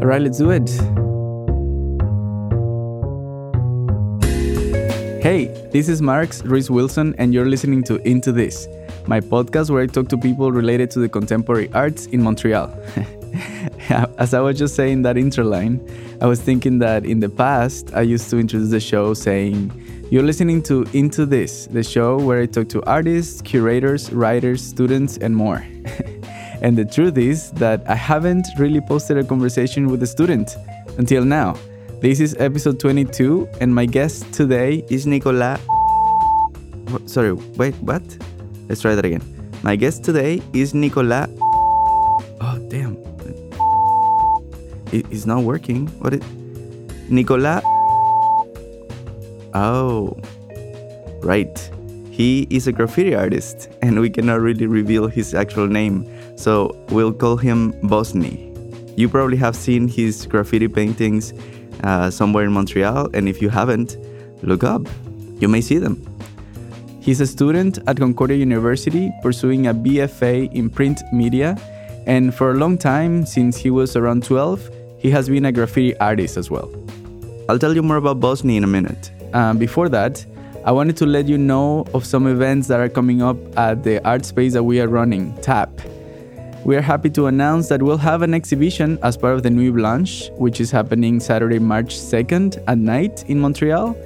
All right, let's do it. Hey, this is Marx Ruiz Wilson, and you're listening to Into This, my podcast where I talk to people related to the contemporary arts in Montreal. As I was just saying that intro line, I was thinking that in the past, I used to introduce the show saying, You're listening to Into This, the show where I talk to artists, curators, writers, students, and more. and the truth is that I haven't really posted a conversation with a student until now. This is episode 22, and my guest today is Nicolas. Sorry, wait, what? Let's try that again. My guest today is Nicolas. Oh, damn. It is not working. What is. Nicolas. Oh. Right. He is a graffiti artist, and we cannot really reveal his actual name, so we'll call him Bosni. You probably have seen his graffiti paintings uh, somewhere in Montreal, and if you haven't, look up. You may see them. He's a student at Concordia University pursuing a BFA in print media, and for a long time, since he was around 12, he has been a graffiti artist as well. I'll tell you more about Bosny in a minute. Um, before that, I wanted to let you know of some events that are coming up at the art space that we are running, TAP. We are happy to announce that we'll have an exhibition as part of the Nuit Blanche, which is happening Saturday, March 2nd at night in Montreal.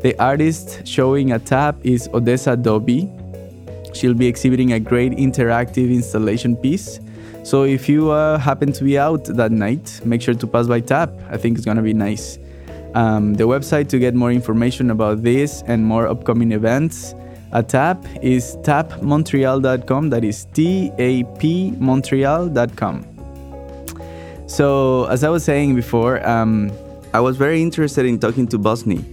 The artist showing at TAP is Odessa Dobby. She'll be exhibiting a great interactive installation piece. So if you uh, happen to be out that night, make sure to pass by TAP. I think it's gonna be nice. Um, the website to get more information about this and more upcoming events at TAP is tapmontreal.com. That is T A P Montreal.com. So, as I was saying before, um, I was very interested in talking to Bosni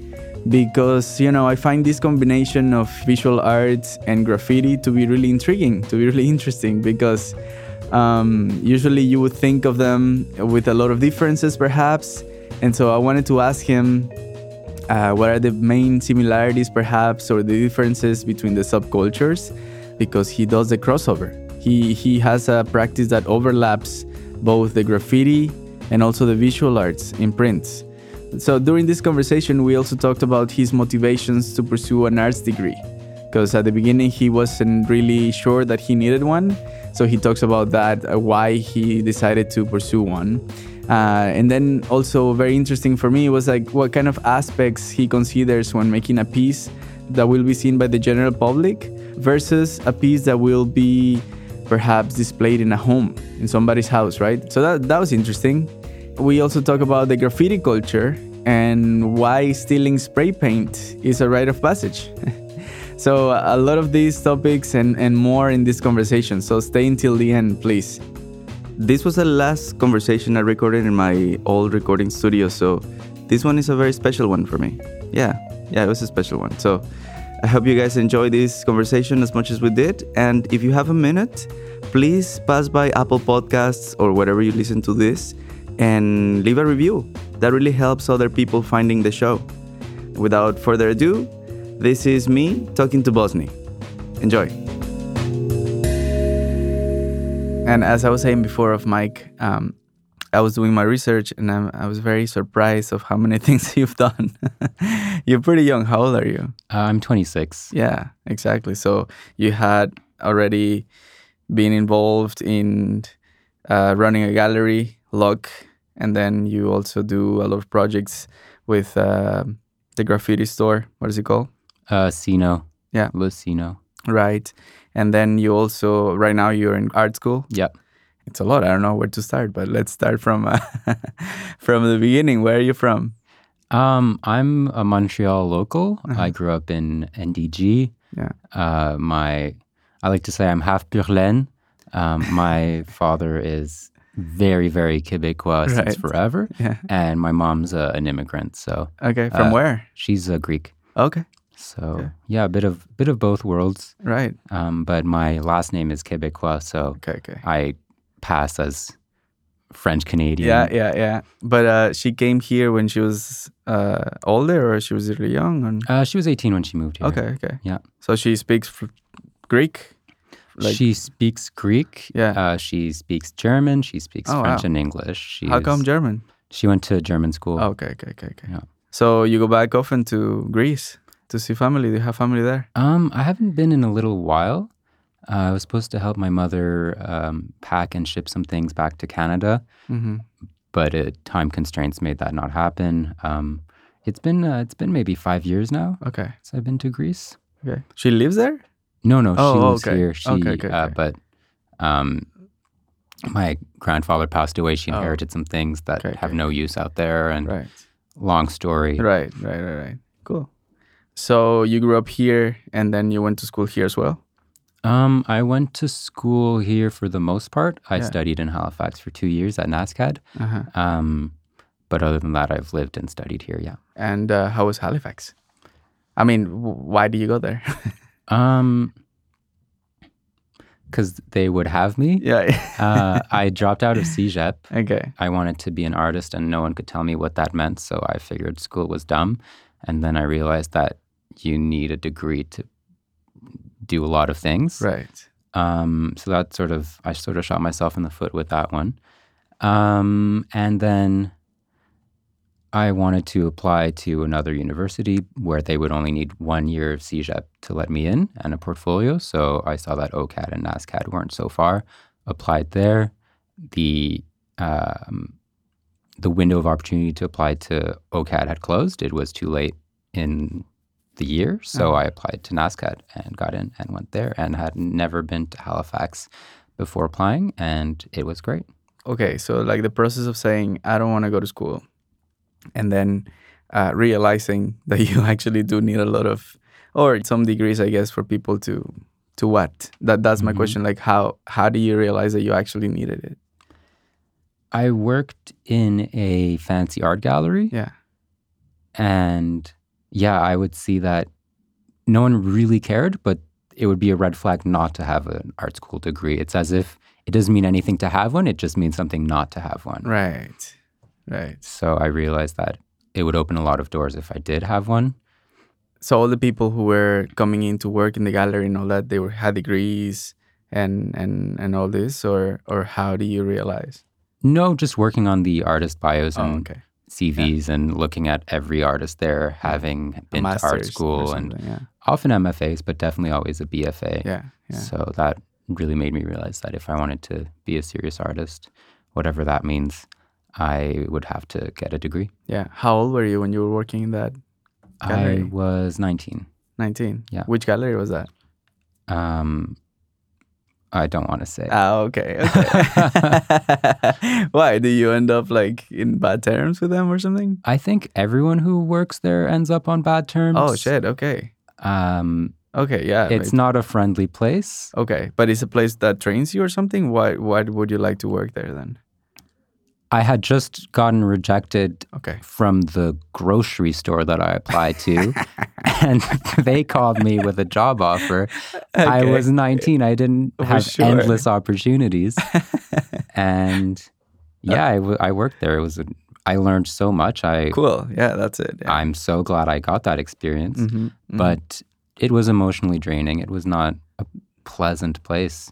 because, you know, I find this combination of visual arts and graffiti to be really intriguing, to be really interesting because um, usually you would think of them with a lot of differences, perhaps. And so I wanted to ask him uh, what are the main similarities, perhaps, or the differences between the subcultures, because he does the crossover. He he has a practice that overlaps both the graffiti and also the visual arts in prints. So during this conversation, we also talked about his motivations to pursue an arts degree, because at the beginning he wasn't really sure that he needed one. So he talks about that, uh, why he decided to pursue one. Uh, and then also very interesting for me was like what kind of aspects he considers when making a piece that will be seen by the general public versus a piece that will be perhaps displayed in a home in somebody's house right? So that, that was interesting. We also talk about the graffiti culture and why stealing spray paint is a rite of passage. So a lot of these topics and, and more in this conversation. So stay until the end please this was the last conversation I recorded in my old recording studio, so this one is a very special one for me. Yeah, yeah, it was a special one. So I hope you guys enjoy this conversation as much as we did. And if you have a minute, please pass by Apple Podcasts or wherever you listen to this and leave a review. That really helps other people finding the show. Without further ado, this is me talking to Bosny. Enjoy. And as I was saying before of Mike, um, I was doing my research and I'm, i was very surprised of how many things you've done. You're pretty young. How old are you? Uh, I'm 26. Yeah, exactly. So you had already been involved in uh, running a gallery, Lock, and then you also do a lot of projects with uh, the graffiti store. What is it called? Uh, Sino. Yeah. Lucino. Right. And then you also, right now, you're in art school. Yeah. It's a lot. I don't know where to start, but let's start from uh, from the beginning. Where are you from? Um, I'm a Montreal local. Uh-huh. I grew up in NDG. Yeah. Uh, my, I like to say I'm half pure laine. Um, my father is very, very Quebecois right. since forever. Yeah. And my mom's a, an immigrant. So okay, from uh, where? She's a Greek. Okay. So okay. yeah, a bit of bit of both worlds. Right. Um, but my last name is Quebecois, so okay, okay. I pass as French Canadian. Yeah, yeah, yeah. But uh, she came here when she was uh, older, or she was really young. Uh, she was eighteen when she moved here. Okay, okay. Yeah. So she speaks Greek. Like, she speaks Greek. Yeah. Uh, she speaks German. She speaks Oh, French wow. and English. She how come German? She went to German school. Oh, okay, okay, okay, okay. Yeah. So you go back often to Greece to see family. Do you have family there? Um, I haven't been in a little while. Uh, I was supposed to help my mother um, pack and ship some things back to Canada, Mm-hmm. but uh, time constraints made that not happen. Um, it's been uh, it's been maybe five years now Okay, since I've been to Greece. okay. She lives there. No, no, she Oh, lives okay. here. She, Okay, okay, Uh, but um, my grandfather passed away. She Oh. inherited some things that have no use out there, and Right, long story. right, right, right, right. Cool. So you grew up here, and then you went to school here as well. Um, I went to school here for the most part. I Yeah. studied in Halifax for two years at NSCAD. Uh-huh. Um, but other than that, I've lived and studied here. Yeah. And uh, how was Halifax? I mean, w- why did you go there? Um, because they would have me. yeah. Uh, I dropped out of CEGEP. okay. I wanted to be an artist, and no one could tell me what that meant. So I figured school was dumb. And then I realized that you need a degree to do a lot of things. Right. Um, so that sort of, I sort of shot myself in the foot with that one. Um, and then I wanted to apply to another university where they would only need one year of CEGEP to let me in and a portfolio. So I saw that OCAD and NSCAD weren't so far. Applied there. The um, the window of opportunity to apply to OCAD had closed. It was too late in the year. So Uh-huh. I applied to NSCAD and got in and went there and had never been to Halifax before applying. And it was great. Okay. So like the process of saying I don't want to go to school, and then uh, realizing that you actually do need a lot of, or some degrees, I guess, for people to to what? That that's my Mhm. question. Like how how do you realize that you actually needed it? I worked in a fancy art gallery. Yeah. And yeah, I would see that no one really cared, but it would be a red flag not to have an art school degree. It's as if it doesn't mean anything to have one, it just means something not to have one. Right. Right. So I realized that it would open a lot of doors if I did have one. So all the people who were coming in to work in the gallery and all that, they were had degrees and and and all this, or or how do you realize? No, just working on the artist bios Oh, and okay. CVs and looking at every artist there having been to art school and yeah, often MFAs, but definitely always a BFA. yeah, yeah. So that really made me realize that if I wanted to be a serious artist, whatever that means, I would have to get a degree. Yeah. How old were you when you were working in that? gallery? I was 19. 19. Yeah. Which gallery was that? Um, I don't want to say. Ah, okay. okay. Why? Do you end up like in bad terms with them or something? I think everyone who works there ends up on bad terms. Oh, shit. Okay. Um, Okay. Yeah. it's right. not a friendly place. Okay. But it's a place that trains you or something? Why, why would you like to work there then? I had just gotten rejected Okay. from the grocery store that I applied to, and they called me with a job offer. I was 19. I didn't For have sure. endless opportunities. and yeah, I, w- I worked there. It was a, I learned so much. I Cool. Yeah, that's it. Yeah. I'm so glad I got that experience. Mhm, mhm. But it was emotionally draining. It was not a pleasant place.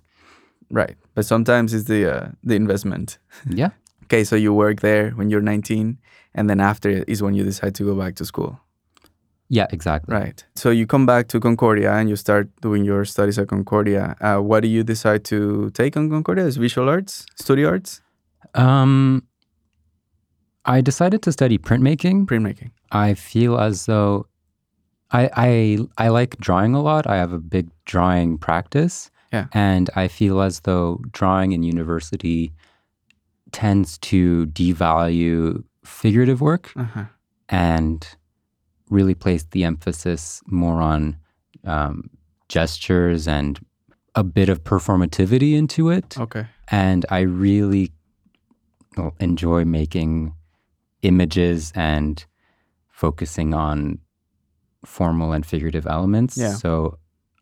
right. But sometimes it's the uh, the investment. Yeah. Okay, so you work there when you're 19, and then after is when you decide to go back to school. Yeah, exactly. Right. So you come back to Concordia and you start doing your studies at Concordia. Uh, what do you decide to take on Concordia? Is visual arts, studio arts, Um, I decided to study printmaking. printmaking? I feel as though I, I I like drawing a lot. I have a big drawing practice. Yeah. And I feel as though drawing in university tends to devalue figurative work Uh-huh. and really place the emphasis more on um, gestures and a bit of performativity into it. Okay. And I really enjoy making images and focusing on formal and figurative elements. Yeah. So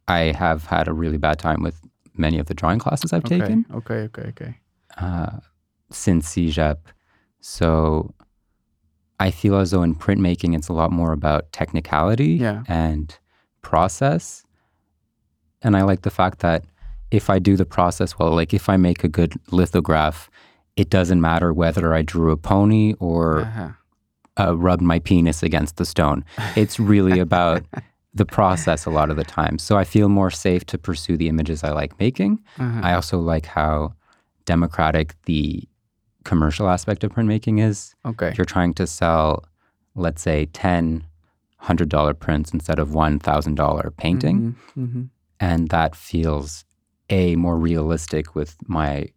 I have had a really bad time with many of the drawing classes I've Okay. taken Okay. Okay. Okay. uh, since CEGEP. So I feel as though in printmaking, it's a lot more about technicality Yeah. and process. And I like the fact that if I do the process well, like if I make a good lithograph, it doesn't matter whether I drew a pony or Uh-huh. uh, rubbed my penis against the stone. It's really about the process a lot of the time. So I feel more safe to pursue the images I like making. Uh-huh. I also like how democratic the commercial aspect of printmaking is. Okay. If you're trying to sell, let's say, 10 $100 prints instead of $1,000 painting, hmm and that feels A, more realistic with my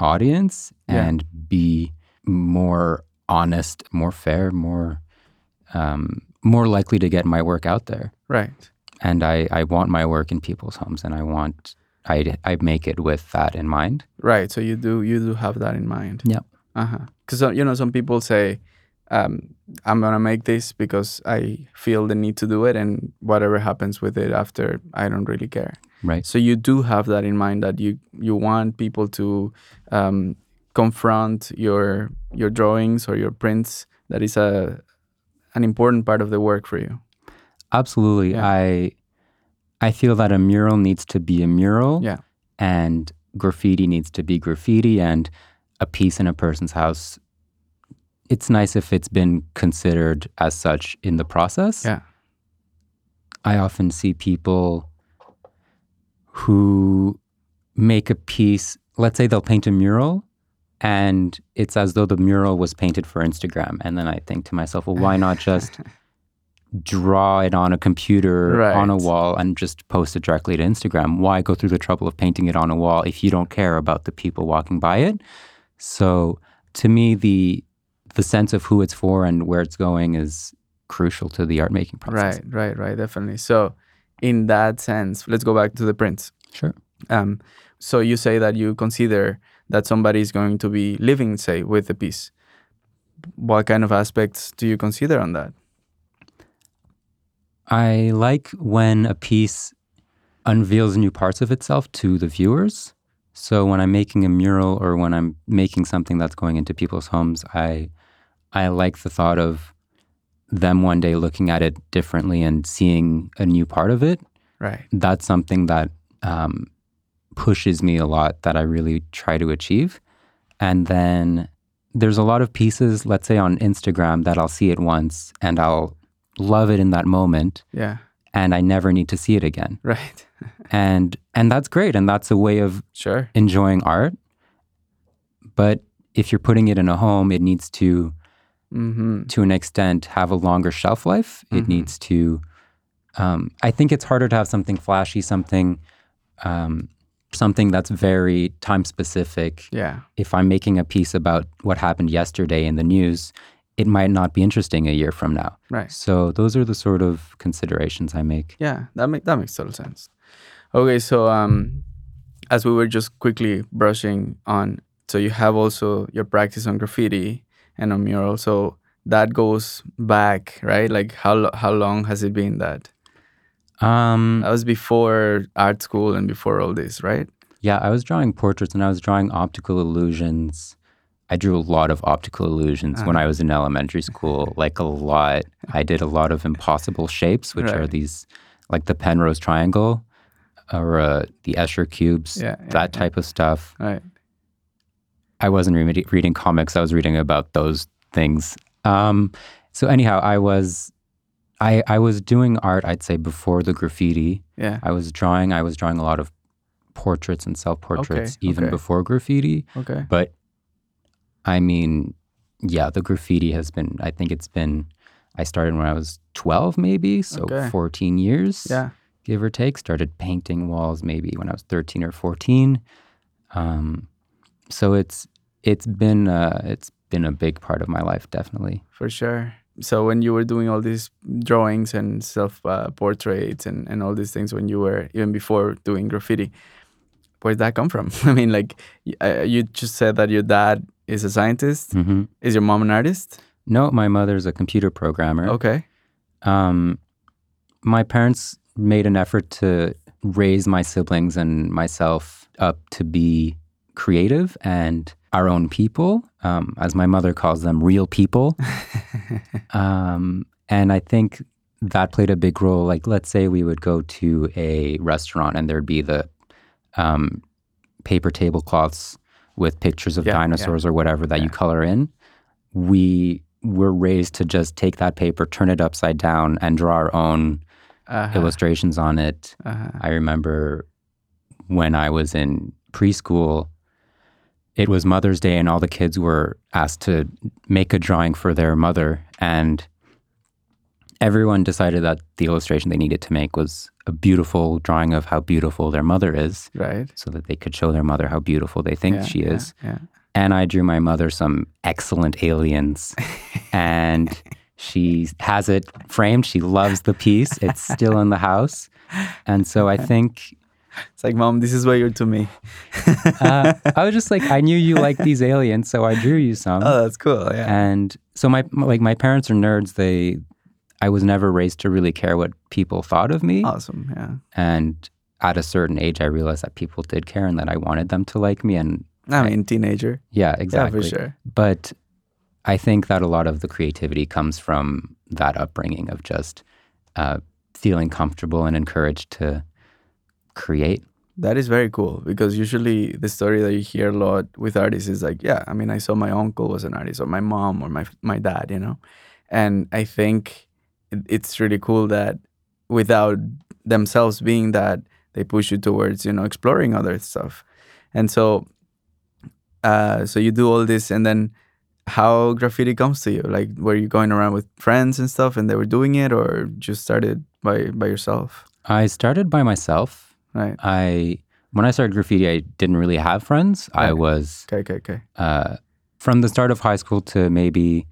audience, Yeah. and B, more honest, more fair, more um, more likely to get my work out there. Right. And I, I want my work in people's homes, and I want I, I make it with that in mind. Right. So you do you do have that in mind. Yep. Uh huh. Because you know some people say, um, "I'm gonna make this because I feel the need to do it, and whatever happens with it after, I don't really care." Right. So you do have that in mind that you you want people to um, confront your your drawings or your prints. That is a an important part of the work for you. Absolutely. Yeah. I I feel that a mural needs to be a mural. Yeah. And graffiti needs to be graffiti and a piece in a person's house. It's nice if it's been considered as such in the process. Yeah. I often see people who make a piece, let's say they'll paint a mural and it's as though the mural was painted for Instagram. And then I think to myself, well, why not just draw it on a computer on a wall and just post it directly to Instagram? Why go through the trouble of painting it on a wall if you don't care about the people walking by it? So to me, the the sense of who it's for and where it's going is crucial to the art making process. Right. Right. Right. Definitely. So, in that sense, let's go back to the prints. Sure. Um, so you say that you consider that somebody is going to be living, say, with the piece. What kind of aspects do you consider on that? I like when a piece unveils new parts of itself to the viewers. So when I'm making a mural or when I'm making something that's going into people's homes, I I like the thought of them one day looking at it differently and seeing a new part of it. Right. That's something that um, pushes me a lot that I really try to achieve. And then there's a lot of pieces, let's say on Instagram, that I'll see it once and I'll love it in that moment Yeah. and I never need to see it again. Right. And and that's great and that's a way of Sure. enjoying art. But if you're putting it in a home, it needs to Mm-hmm. to an extent have a longer shelf life. It Mhm. needs to um, I think it's harder to have something flashy, something um, something that's very time specific. Yeah. If I'm making a piece about what happened yesterday in the news, it might not be interesting a year from now. Right. So those are the sort of considerations I make. Yeah. That make that makes total sense. Okay. So um, as we were just quickly brushing on, so you have also your practice on graffiti and on mural. So that goes back, right? Like how how long has it been that? Um, That was before art school and before all this, right? Yeah, I was drawing portraits and I was drawing optical illusions. I drew a lot of optical illusions when Uh-huh. I was in elementary school, like a lot. I did a lot of impossible shapes, which are these, like the Penrose triangle or uh, the Escher cubes, Yeah, yeah, that yeah. type of stuff. Right. I wasn't re- reading comics, I was reading about those things. Um, so, anyhow, I was. I, I was doing art, I'd say, before the graffiti. Yeah. I was drawing. I was drawing a lot of portraits and self portraits Okay, even okay. before graffiti. Okay. But I mean, yeah, the graffiti has been. I think it's been. I started when I was twelve, maybe, so Okay. fourteen years, Yeah. give or take. Started painting walls maybe when I was thirteen or fourteen. Um, so it's it's been uh, it's been a big part of my life, definitely. For sure. So when you were doing all these drawings and self uh, portraits and, and all these things when you were even before doing graffiti, where did that come from? I mean, like uh, you just said that your dad is a scientist. hmm Is your mom an artist? No, my mother's a computer programmer. Okay. Um, my parents made an effort to raise my siblings and myself up to be creative and our own people, um, as my mother calls them, real people. um, and I think that played a big role. Like, let's say we would go to a restaurant and there'd be the um, paper tablecloths with pictures of Yeah, yeah. dinosaurs or whatever that you color in. We were raised to just take that paper, turn it upside down, and draw our own Uh-huh. illustrations on it. Uh-huh. I remember when I was in preschool, it was Mother's Day, and all the kids were asked to make a drawing for their mother. And everyone decided that the illustration they needed to make was a beautiful drawing of how beautiful their mother is, Right. so that they could show their mother how beautiful they think Yeah, she is. Yeah. And I drew my mother some excellent aliens. and she has it framed. She loves the piece. It's still in the house. And so I think It's like, mom, this is what you're to me. uh, I was just like, I knew you liked these aliens, so I drew you some. Oh, that's cool. Yeah. And so my like my parents are nerds. They, I was never raised to really care what people thought of me. Awesome. Yeah. And at a certain age, I realized that people did care and that I wanted them to like me. And I mean, teenager. yeah, exactly. Yeah, for sure. But I think that a lot of the creativity comes from that upbringing of just uh, feeling comfortable and encouraged to create. That is very cool because usually the story that you hear a lot with artists is like, yeah, I mean, I saw my uncle was an artist or my mom or my my dad, you know, and I think it's really cool that without themselves being that, they push you towards you know exploring other stuff, and so, uh, so you do all this, and then how graffiti comes to you? Like, were you going around with friends and stuff, and they were doing it, or just started by by yourself? I started by myself. Right. I when I started graffiti, I didn't really have friends. I was Okay. Okay. Okay. uh, from the start of high school to maybe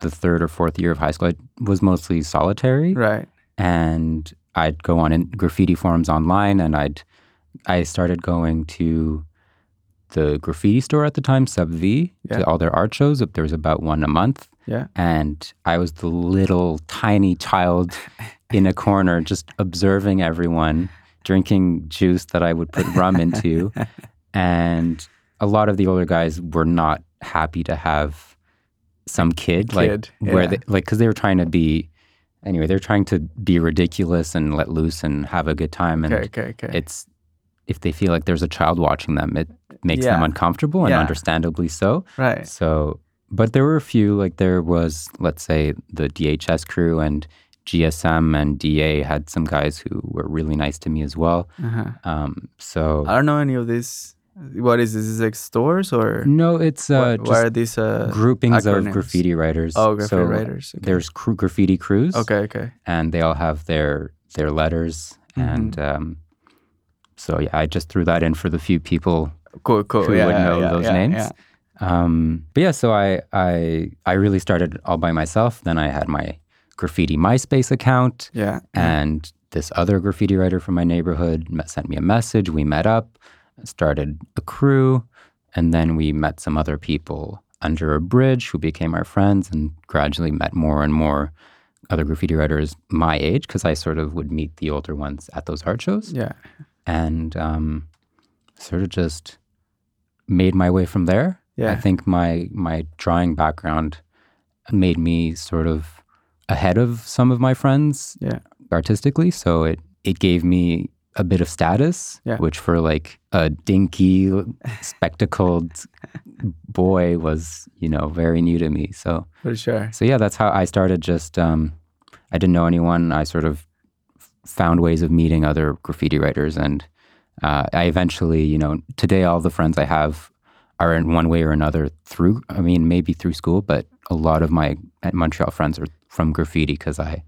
the third or fourth year of high school. I was mostly solitary, Right. and I'd go on in graffiti forums online, and I'd I started going to the graffiti store at the time, Sub V, Yeah. to all their art shows. There was about one a month, Yeah. and I was the little tiny child in a corner, just observing everyone drinking juice that I would put rum into. And a lot of the older guys were not happy to have some kid, like Kid, where yeah. they like because they were trying to be anyway. They're trying to be ridiculous and let loose and have a good time. And Okay. Okay. Okay. it's if they feel like there's a child watching them, it makes them uncomfortable, and Yeah. understandably so. right. So, but there were a few, like there was, let's say, the DHS crew and GSM and DA had some guys who were really nice to me as well. Uh-huh. Um, so, I don't know any of this. What is this? Is it like stores or no, it's uh, what are these? Uh, groupings acronyms? of graffiti writers. oh, graffiti so writers. Okay. There's crew, graffiti crews, okay. Okay. and they all have their their letters. Mm-hmm. And um, so, yeah, I just threw that in for the few people Cool. Cool. who yeah, would know yeah, those yeah, names. Um, but yeah, so I, I I really started all by myself. Then I had my graffiti MySpace account, Yeah. and this other graffiti writer from my neighborhood met, sent me a message. We met up, started a crew, and then we met some other people under a bridge who became our friends, and gradually met more and more other graffiti writers my age because I sort of would meet the older ones at those art shows Yeah. and um, sort of just made my way from there. Yeah. I think my my drawing background made me sort of ahead of some of my friends Yeah. artistically. So it it gave me a bit of status, Yeah. which for like a dinky, spectacled boy was, you know, very new to me. So For sure. so yeah, that's how I started. Just um, I didn't know anyone. I sort of found ways of meeting other graffiti writers, and uh, I eventually, you know, today all the friends I have are in one way or another through. I mean, maybe through school, but a lot of my Montreal friends are from graffiti because I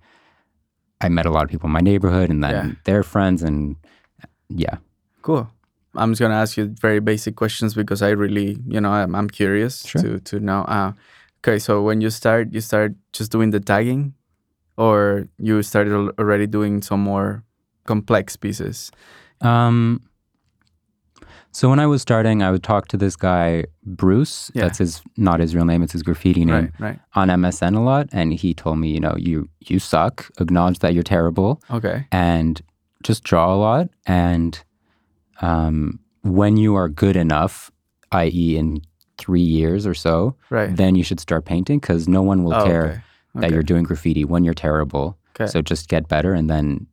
I met a lot of people in my neighborhood, and then Yeah. their friends, and yeah, Cool. I'm just gonna ask you very basic questions because I really, you know, I'm, I'm curious Sure. to to know. Uh, okay, so when you start, you start just doing the tagging, or you started already doing some more complex pieces. Um, so when I was starting, I would talk to this guy Bruce. Yeah. That's his not his real name; it's his graffiti name. Right. Right. On MSN a lot, and he told me, you know, you you suck. Acknowledge that you're terrible, Okay. and just draw a lot. And um, when you are good enough, i.e., in three years or so, Right. then you should start painting because no one will Oh, care okay. that Okay. you're doing graffiti when you're terrible. Okay. So just get better, and then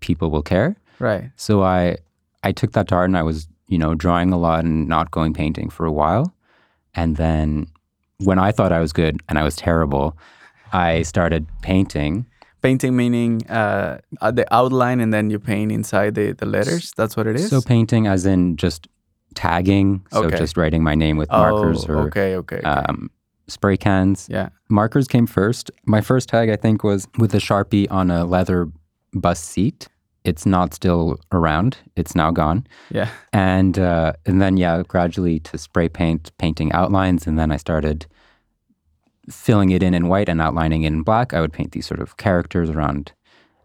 people will care. Right. So I I took that to heart and I was, you know, drawing a lot and not going painting for a while. And then when I thought I was good and I was terrible, I started painting. Painting meaning uh, the outline and then you paint inside the, the letters. That's what it is. So painting as in just tagging. So Okay. just writing my name with markers oh, or okay, okay, okay. um, spray cans. yeah. Markers came first. My first tag, I think, was with a Sharpie on a leather bus seat. It's not still around. It's now gone. Yeah. And uh, and then yeah, gradually to spray paint, painting outlines, and then I started filling it in in white and outlining it in black. I would paint these sort of characters around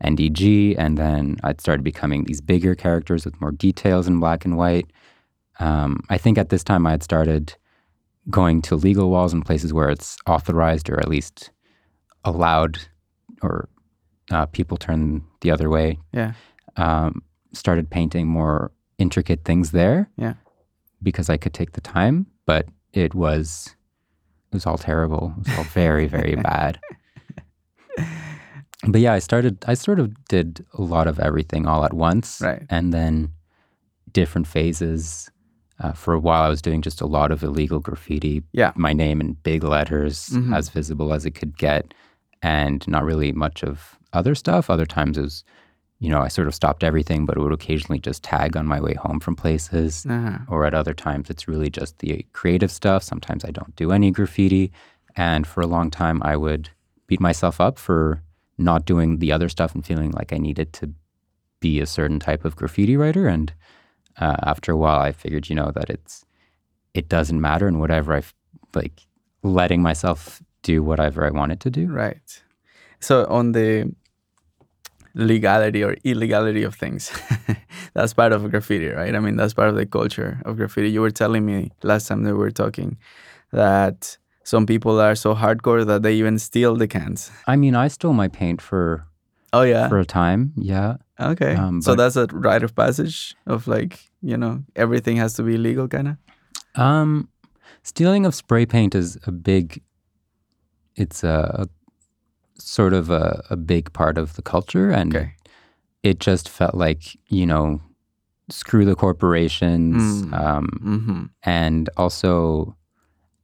NDG, and then I'd started becoming these bigger characters with more details in black and white. Um, I think at this time I had started going to legal walls in places where it's authorized or at least allowed, or uh, people turn the other way Yeah. um, started painting more intricate things there. Yeah. Because I could take the time, but it was it was all terrible. It was all very very bad. But yeah, I started. I sort of did a lot of everything all at once, Right. And then different phases. Uh, for a while, I was doing just a lot of illegal graffiti. Yeah. my name in big letters, Mhm. as visible as it could get, and not really much of other stuff. Other times, it was you know, I sort of stopped everything, but it would occasionally just tag on my way home from places. Uh-huh. Or at other times, it's really just the creative stuff. Sometimes I don't do any graffiti. And for a long time, I would beat myself up for not doing the other stuff and feeling like I needed to be a certain type of graffiti writer. And uh, after a while, I figured, you know, that it's it doesn't matter, and whatever I like, letting myself do whatever I wanted to do. Right. So on the legality or illegality of things, that's part of graffiti, right? I mean, that's part of the culture of graffiti. You were telling me last time that we were talking that some people are so hardcore that they even steal the cans. I mean, I stole my paint for Oh yeah. for a time. Yeah. Okay. um, so that's a rite of passage of like, you know, everything has to be legal kind of. Um, stealing of spray paint is a big. It's a, a sort of a, a big part of the culture, and Okay. it just felt like you know, screw the corporations, Mm. um, Mhm. and also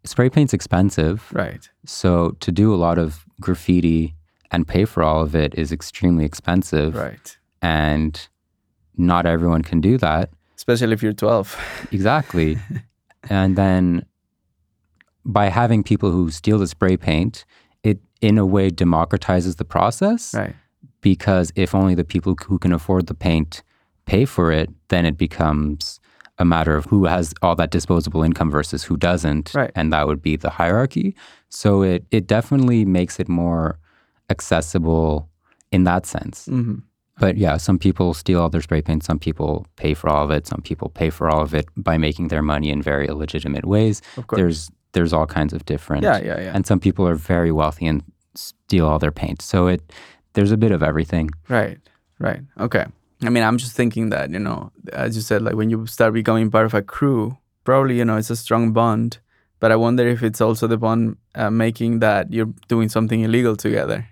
spray paint's expensive. Right. So to do a lot of graffiti and pay for all of it is extremely expensive, Right. and not everyone can do that. Especially if you're 12. Exactly. and then by having people who steal the spray paint, in a way democratizes the process right. because if only the people who can afford the paint pay for it, then it becomes a matter of who has all that disposable income versus who doesn't. Right. And that would be the hierarchy. So it it definitely makes it more accessible in that sense. hmm But yeah, some people steal all their spray paint. Some people pay for all of it. Some people pay for all of it by making their money in very illegitimate ways. Of course. There's there's all kinds of different. yeah, yeah, yeah. And some people are very wealthy and steal all their paint. So it there's a bit of everything. Right, right. Okay. I mean, I'm just thinking that, you know, as you said, like when you start becoming part of a crew, probably, you know, it's a strong bond. But I wonder if it's also the bond uh, making that you're doing something illegal together.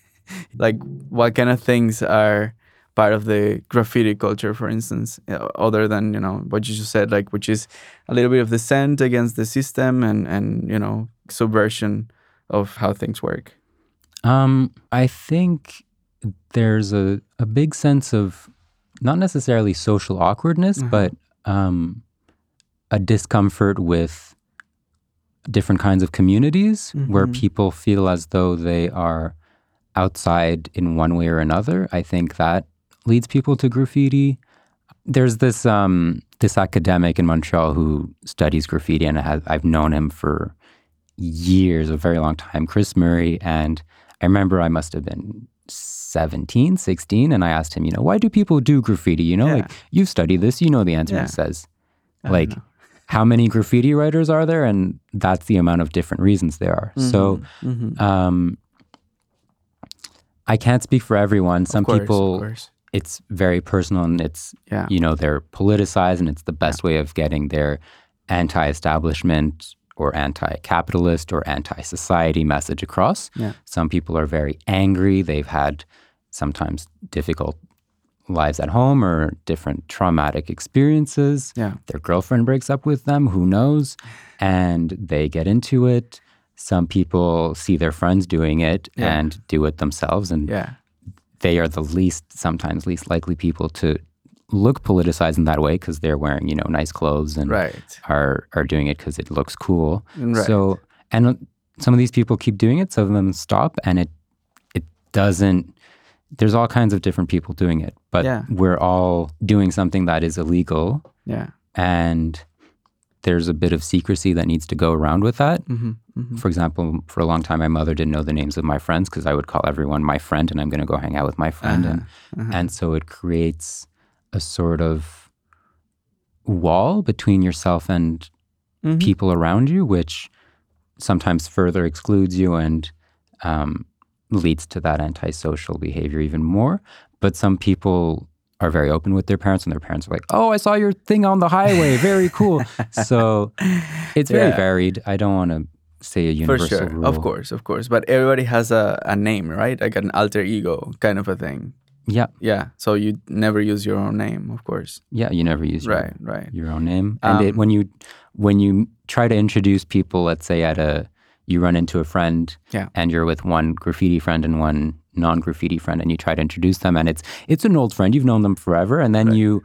like, what kind of things are part of the graffiti culture, for instance, you know, other than, you know, what you just said, like, which is a little bit of dissent against the system and, and you know, subversion of how things work. Um, I think there's a, a big sense of not necessarily social awkwardness, Uh-huh. but um, a discomfort with different kinds of communities where Mhm. people feel as though they are outside in one way or another. I think that leads people to graffiti. There's this um, this academic in Montreal who studies graffiti, and have, I've known him for years, a very long time, Chris Murray. And I remember I must have been 17, 16, and I asked him, you know, why do people do graffiti? You know, Yeah. like you've studied this, you know the answer. Yeah. He says, like, how many graffiti writers are there? And that's the amount of different reasons there are. So Mhm. um, I can't speak for everyone. Some course, people, of course. It's very personal and it's, yeah, you know, they're politicized and it's the best way of getting their anti establishment or anti capitalist or anti society message across. Yeah. Some people are very angry. They've had sometimes difficult lives at home or different traumatic experiences. Yeah. Their girlfriend breaks up with them, who knows? And they get into it. Some people see their friends doing it Yeah. and do it themselves. And Yeah. They are the least, sometimes least likely people to look politicized in that way because they're wearing, you know, nice clothes and Right. are are doing it because it looks cool. Right. So, and some of these people keep doing it, some of them stop, and it it doesn't. There's all kinds of different people doing it, but Yeah. we're all doing something that is illegal, Yeah. and there's a bit of secrecy that needs to go around with that. hmm hmm For example, for a long time, my mother didn't know the names of my friends because I would call everyone my friend, and I'm going to go hang out with my friend, and uh-huh. and so it creates a sort of wall between yourself and Mhm. people around you, which sometimes further excludes you and um, leads to that antisocial behavior even more. But some people are very open with their parents, and their parents are like, "Oh, I saw your thing on the highway. Very cool." so it's very Yeah. varied. I don't want to say a For universal sure. rule. Of course, of course. But everybody has a, a name, right? Like an alter ego kind of a thing. Yeah, Yeah. So you never use your own name, of course. yeah. You never use your Right, right. your own name. And Um, it, when you when you try to introduce people, let's say at a you run into a friend Yeah. and you're with one graffiti friend and one non-graffiti friend and you try to introduce them and it's it's an old friend, you've known them forever and then you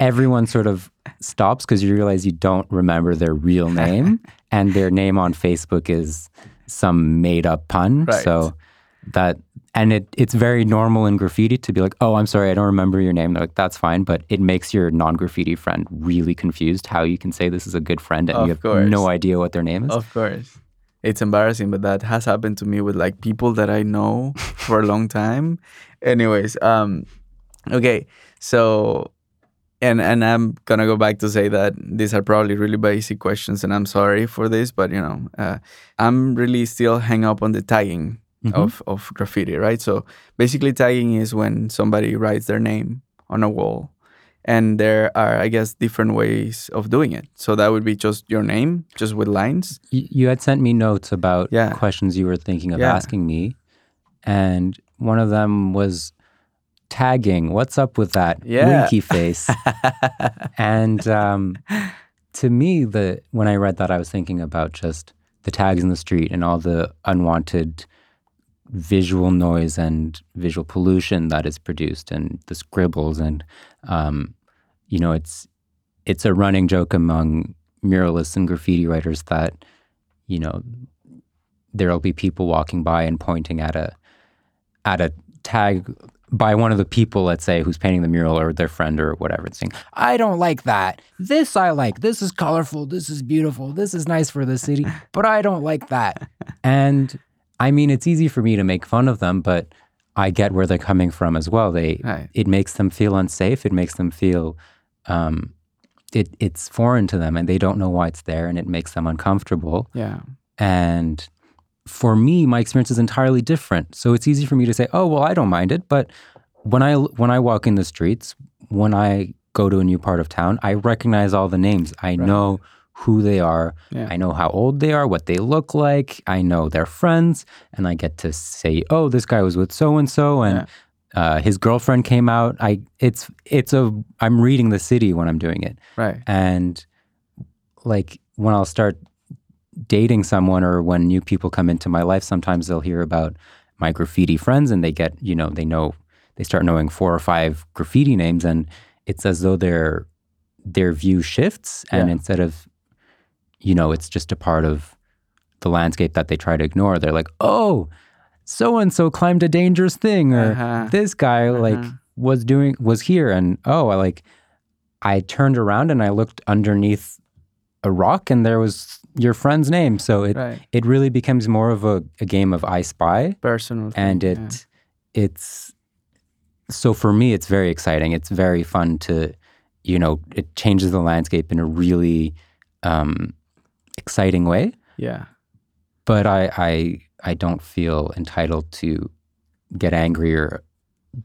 everyone sort of stops because you realize you don't remember their real name and their name on Facebook is some made up pun. Right. So that and it it's very normal in graffiti to be like, oh, I'm sorry, I don't remember your name. They're like, that's fine, but it makes your non-graffiti friend really confused how you can say this is a good friend and Of you have course. no idea what their name is. Of course. It's embarrassing, but that has happened to me with like people that I know for a long time. Anyways, um okay. So and and I'm gonna go back to say that these are probably really basic questions and I'm sorry for this, but you know, uh, I'm really still hang up on the tagging Mhm. of, of graffiti, right? So basically tagging is when somebody writes their name on a wall and there are i guess different ways of doing it so that would be just your name just with lines Y- You had sent me notes about Yeah. questions you were thinking of Yeah. asking me, and one of them was tagging. What's up with that Yeah. winky face? and um, to me, the when I read that, I was thinking about just the tags in the street and all the unwanted visual noise and visual pollution that is produced, and the scribbles, and um, you know, it's it's a running joke among muralists and graffiti writers that you know there'll be people walking by and pointing at a at a tag by one of the people, let's say, who's painting the mural or their friend or whatever, and saying, I don't like that. This I like. This is colorful. This is beautiful. This is nice for the city, but I don't like that. And I mean, it's easy for me to make fun of them, but I get where they're coming from as well. They Right. it makes them feel unsafe. It makes them feel um, it it's foreign to them and they don't know why it's there and it makes them uncomfortable. yeah And for me, my experience is entirely different. So it's easy for me to say, "Oh, well, I don't mind it." But when I when I walk in the streets, when I go to a new part of town, I recognize all the names. I know who they are. Yeah. I know how old they are, what they look like. I know their friends, and I get to say, "Oh, this guy was with so and so, and uh, his girlfriend came out." I it's it's a I'm reading the city when I'm doing it, right and like when I'll start dating someone or when new people come into my life, sometimes they'll hear about my graffiti friends and they get, you know, they know, they start knowing four or five graffiti names and it's as though their their view shifts and Yeah. instead of, you know, it's just a part of the landscape that they try to ignore. They're like, oh, so and so climbed a dangerous thing, or Uh-huh. this guy like Uh-huh. was doing was here, and oh, I like I turned around and I looked underneath a rock and there was your friend's name. So it right it really becomes more of a, a game of I spy personal thing, and it yeah. it's so for me it's very exciting. It's very fun to you know, it changes the landscape in a really um exciting way. yeah But I I I don't feel entitled to get angry or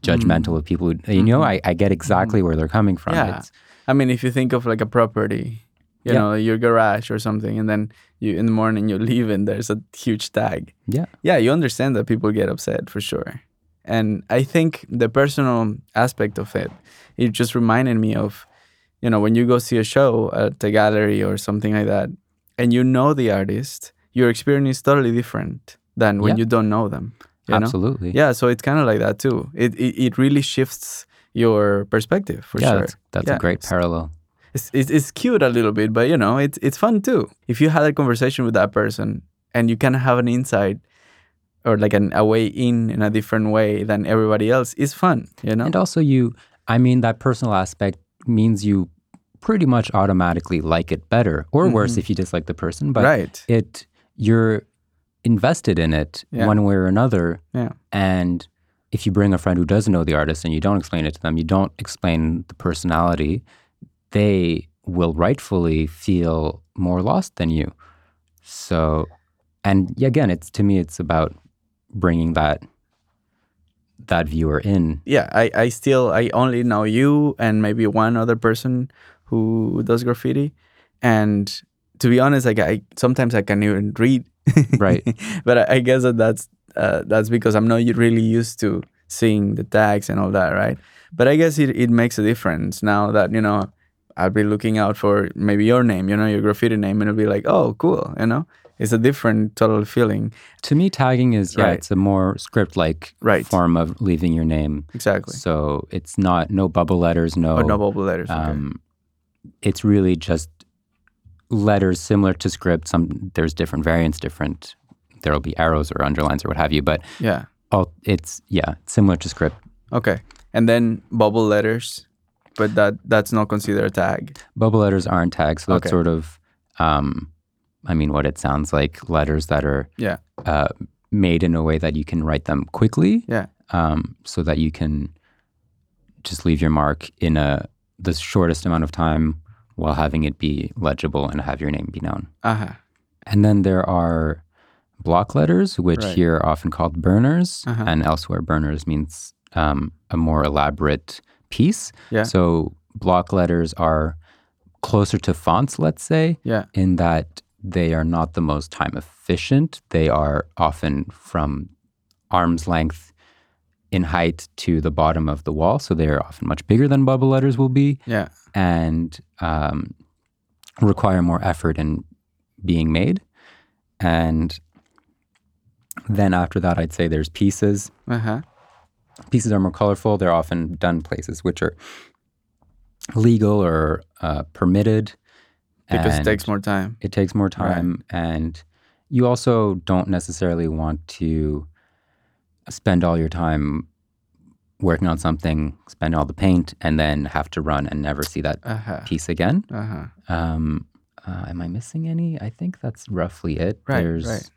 judgmental of people who you know, Mhm. I, I get exactly where they're coming from. Yeah. It's i mean if you think of like a property you know your garage or something and then you in the morning you leave and there's a huge tag yeah. yeah you understand that people get upset for sure And I think the personal aspect of it, it just reminded me of, you know, when you go see a show at the gallery or something like that, and you know the artist, your experience is totally different than when Yeah. you don't know them. You know? Absolutely. Yeah, so it's kind of like that too. It, it it really shifts your perspective for yeah, sure. that's, that's Yeah, a great parallel. It's, it's it's cute a little bit, but you know, it's it's fun too. If you had a conversation with that person and you can have an insight or like an, a way in in a different way than everybody else, it's fun. You know. And also, you, I mean, that personal aspect means you pretty much automatically like it better, or worse if you dislike the person. But Mm-hmm. right. it, you're invested in it Yeah. one way or another. Yeah. And if you bring a friend who doesn't know the artist and you don't explain it to them, you don't explain the personality, they will rightfully feel more lost than you. So, and again, it's to me, it's about bringing that that viewer in. Yeah, I, I still I only know you and maybe one other person who does graffiti, and to be honest, like I sometimes I can't even read. Right. but I, I guess that that's uh, that's because I'm not really used to seeing the tags and all that, right? But I guess it, it makes a difference now that you know I'll be looking out for maybe your name, you know, your graffiti name, and it'll be like, oh, cool, you know. It's a different total feeling. To me, tagging is yeah, Right. it's a more script-like Right. form of leaving your name. Exactly. So it's not no bubble letters, no. Or no bubble letters. okay. um, it's really just letters similar to script. Some there's different variants, different. There'll be arrows or underlines or what have you, but yeah. all it's yeah, similar to script. Okay. And then bubble letters, but that that's not considered a tag. Bubble letters aren't tags, so that's Okay. sort of, um, I mean, what it sounds like letters that are Yeah. uh, made in a way that you can write them quickly, Yeah. um, so that you can just leave your mark in a the shortest amount of time while having it be legible and have your name be known. Uh-huh. And then there are block letters, which Right. here are often called burners, Uh-huh. and elsewhere burners means um, a more elaborate piece. Yeah. So block letters are closer to fonts, let's say, Yeah. in that they are not the most time efficient. They are often from arm's length in height to the bottom of the wall. So they are often much bigger than bubble letters will be Yeah. and um, require more effort in being made. And then after that, I'd say there's pieces. Uh-huh. Pieces are more colorful. They're often done places which are legal or uh, permitted. Because it takes more time. it takes more time. And you also don't necessarily want to spend all your time working on something, spend all the paint, and then have to run and never see that Uh-huh. piece again. Uh-huh. Um, uh, am I missing any? I think that's roughly it. Right, There's, right.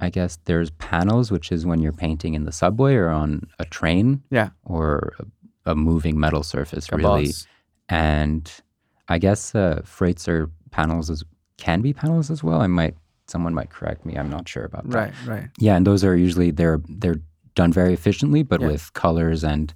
I guess there's panels, which is when you're painting in the subway or on a train Yeah. or a, a moving metal surface, A really. boss. And I guess uh, freights or panels as, can be panels as well. I might, someone might correct me. I'm not sure about that. Right, right. Yeah, and those are usually they're they're done very efficiently, but Yeah. with colors and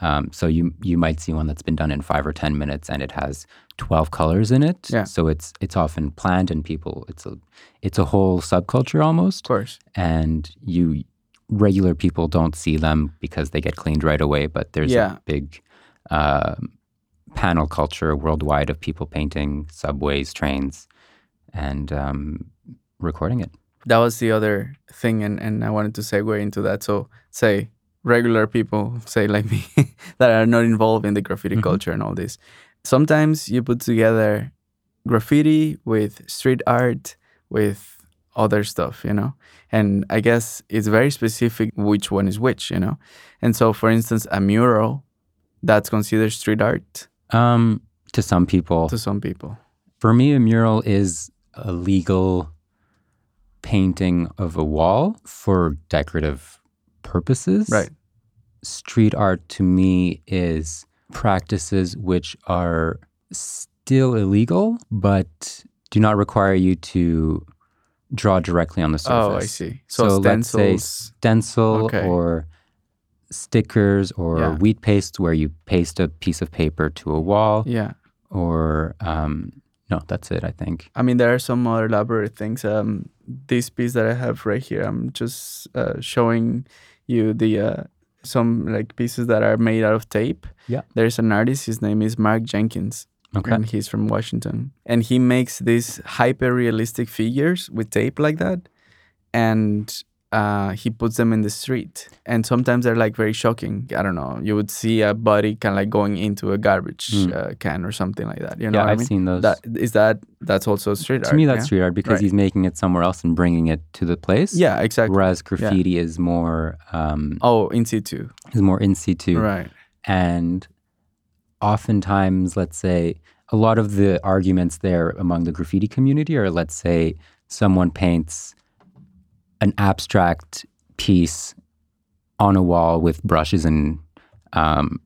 um, so you you might see one that's been done in five or ten minutes and it has twelve colors in it. Yeah. So it's it's often planned and people it's a it's a whole subculture almost, Of course. and you regular people don't see them because they get cleaned right away. But there's Yeah. a big uh, panel culture worldwide of people painting subways, trains, and um, recording it. That was the other thing and, and I wanted to segue into that. So say regular people, say like me, that are not involved in the graffiti Mhm. culture and all this. Sometimes you put together graffiti with street art with other stuff, you know? And I guess it's very specific which one is which, you know? And so for instance, a mural, that's considered street art Um, to some people, to some people. for me, a mural is a legal painting of a wall for decorative purposes. Right. Street art to me is practices which are still illegal, but do not require you to draw directly on the surface. Oh, I see. So, So let's say stencil Okay. or stickers or Yeah. wheat paste where you paste a piece of paper to a wall Yeah. or um, no, that's it. I think. I mean, there are some more elaborate things. Um, this piece that I have right here, I'm just uh, showing you the. Uh, some like pieces that are made out of tape. Yeah. There's an artist, his name is Mark Jenkins. Okay. And he's from Washington. And he makes these hyper realistic figures with tape like that. And uh, he puts them in the street. And sometimes they're like very shocking. I don't know. You would see a body kind of like going into a garbage Mm. uh, can or something like that. You know yeah, I've I mean? seen those. That is that that's also street to art. To me, that's yeah? street art because Right. he's making it somewhere else and bringing it to the place. Yeah, exactly. Whereas graffiti is more um, Oh, in situ. is more in situ. Right. And oftentimes, let's say, a lot of the arguments there among the graffiti community are, let's say, someone paints an abstract piece on a wall with brushes and um,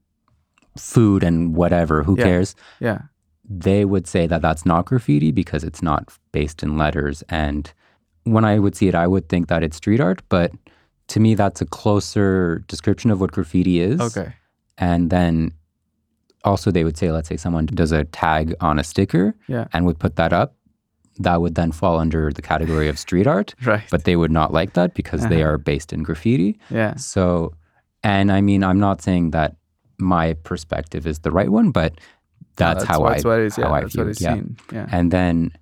food and whatever. Who Yeah. cares? Yeah. they would say that that's not graffiti because it's not based in letters. And when I would see it, I would think that it's street art. But to me, that's a closer description of what graffiti is. Okay. And then also, they would say, let's say someone does a tag on a sticker Yeah. and would put that up. That would then fall under the category of street art. Right. But they would not like that because they Uh-huh. are based in graffiti. yeah. So, and I mean, I'm not saying that my perspective is the right one, but that's, how that's I what it is. how I that's view it. Yeah. Yeah. And then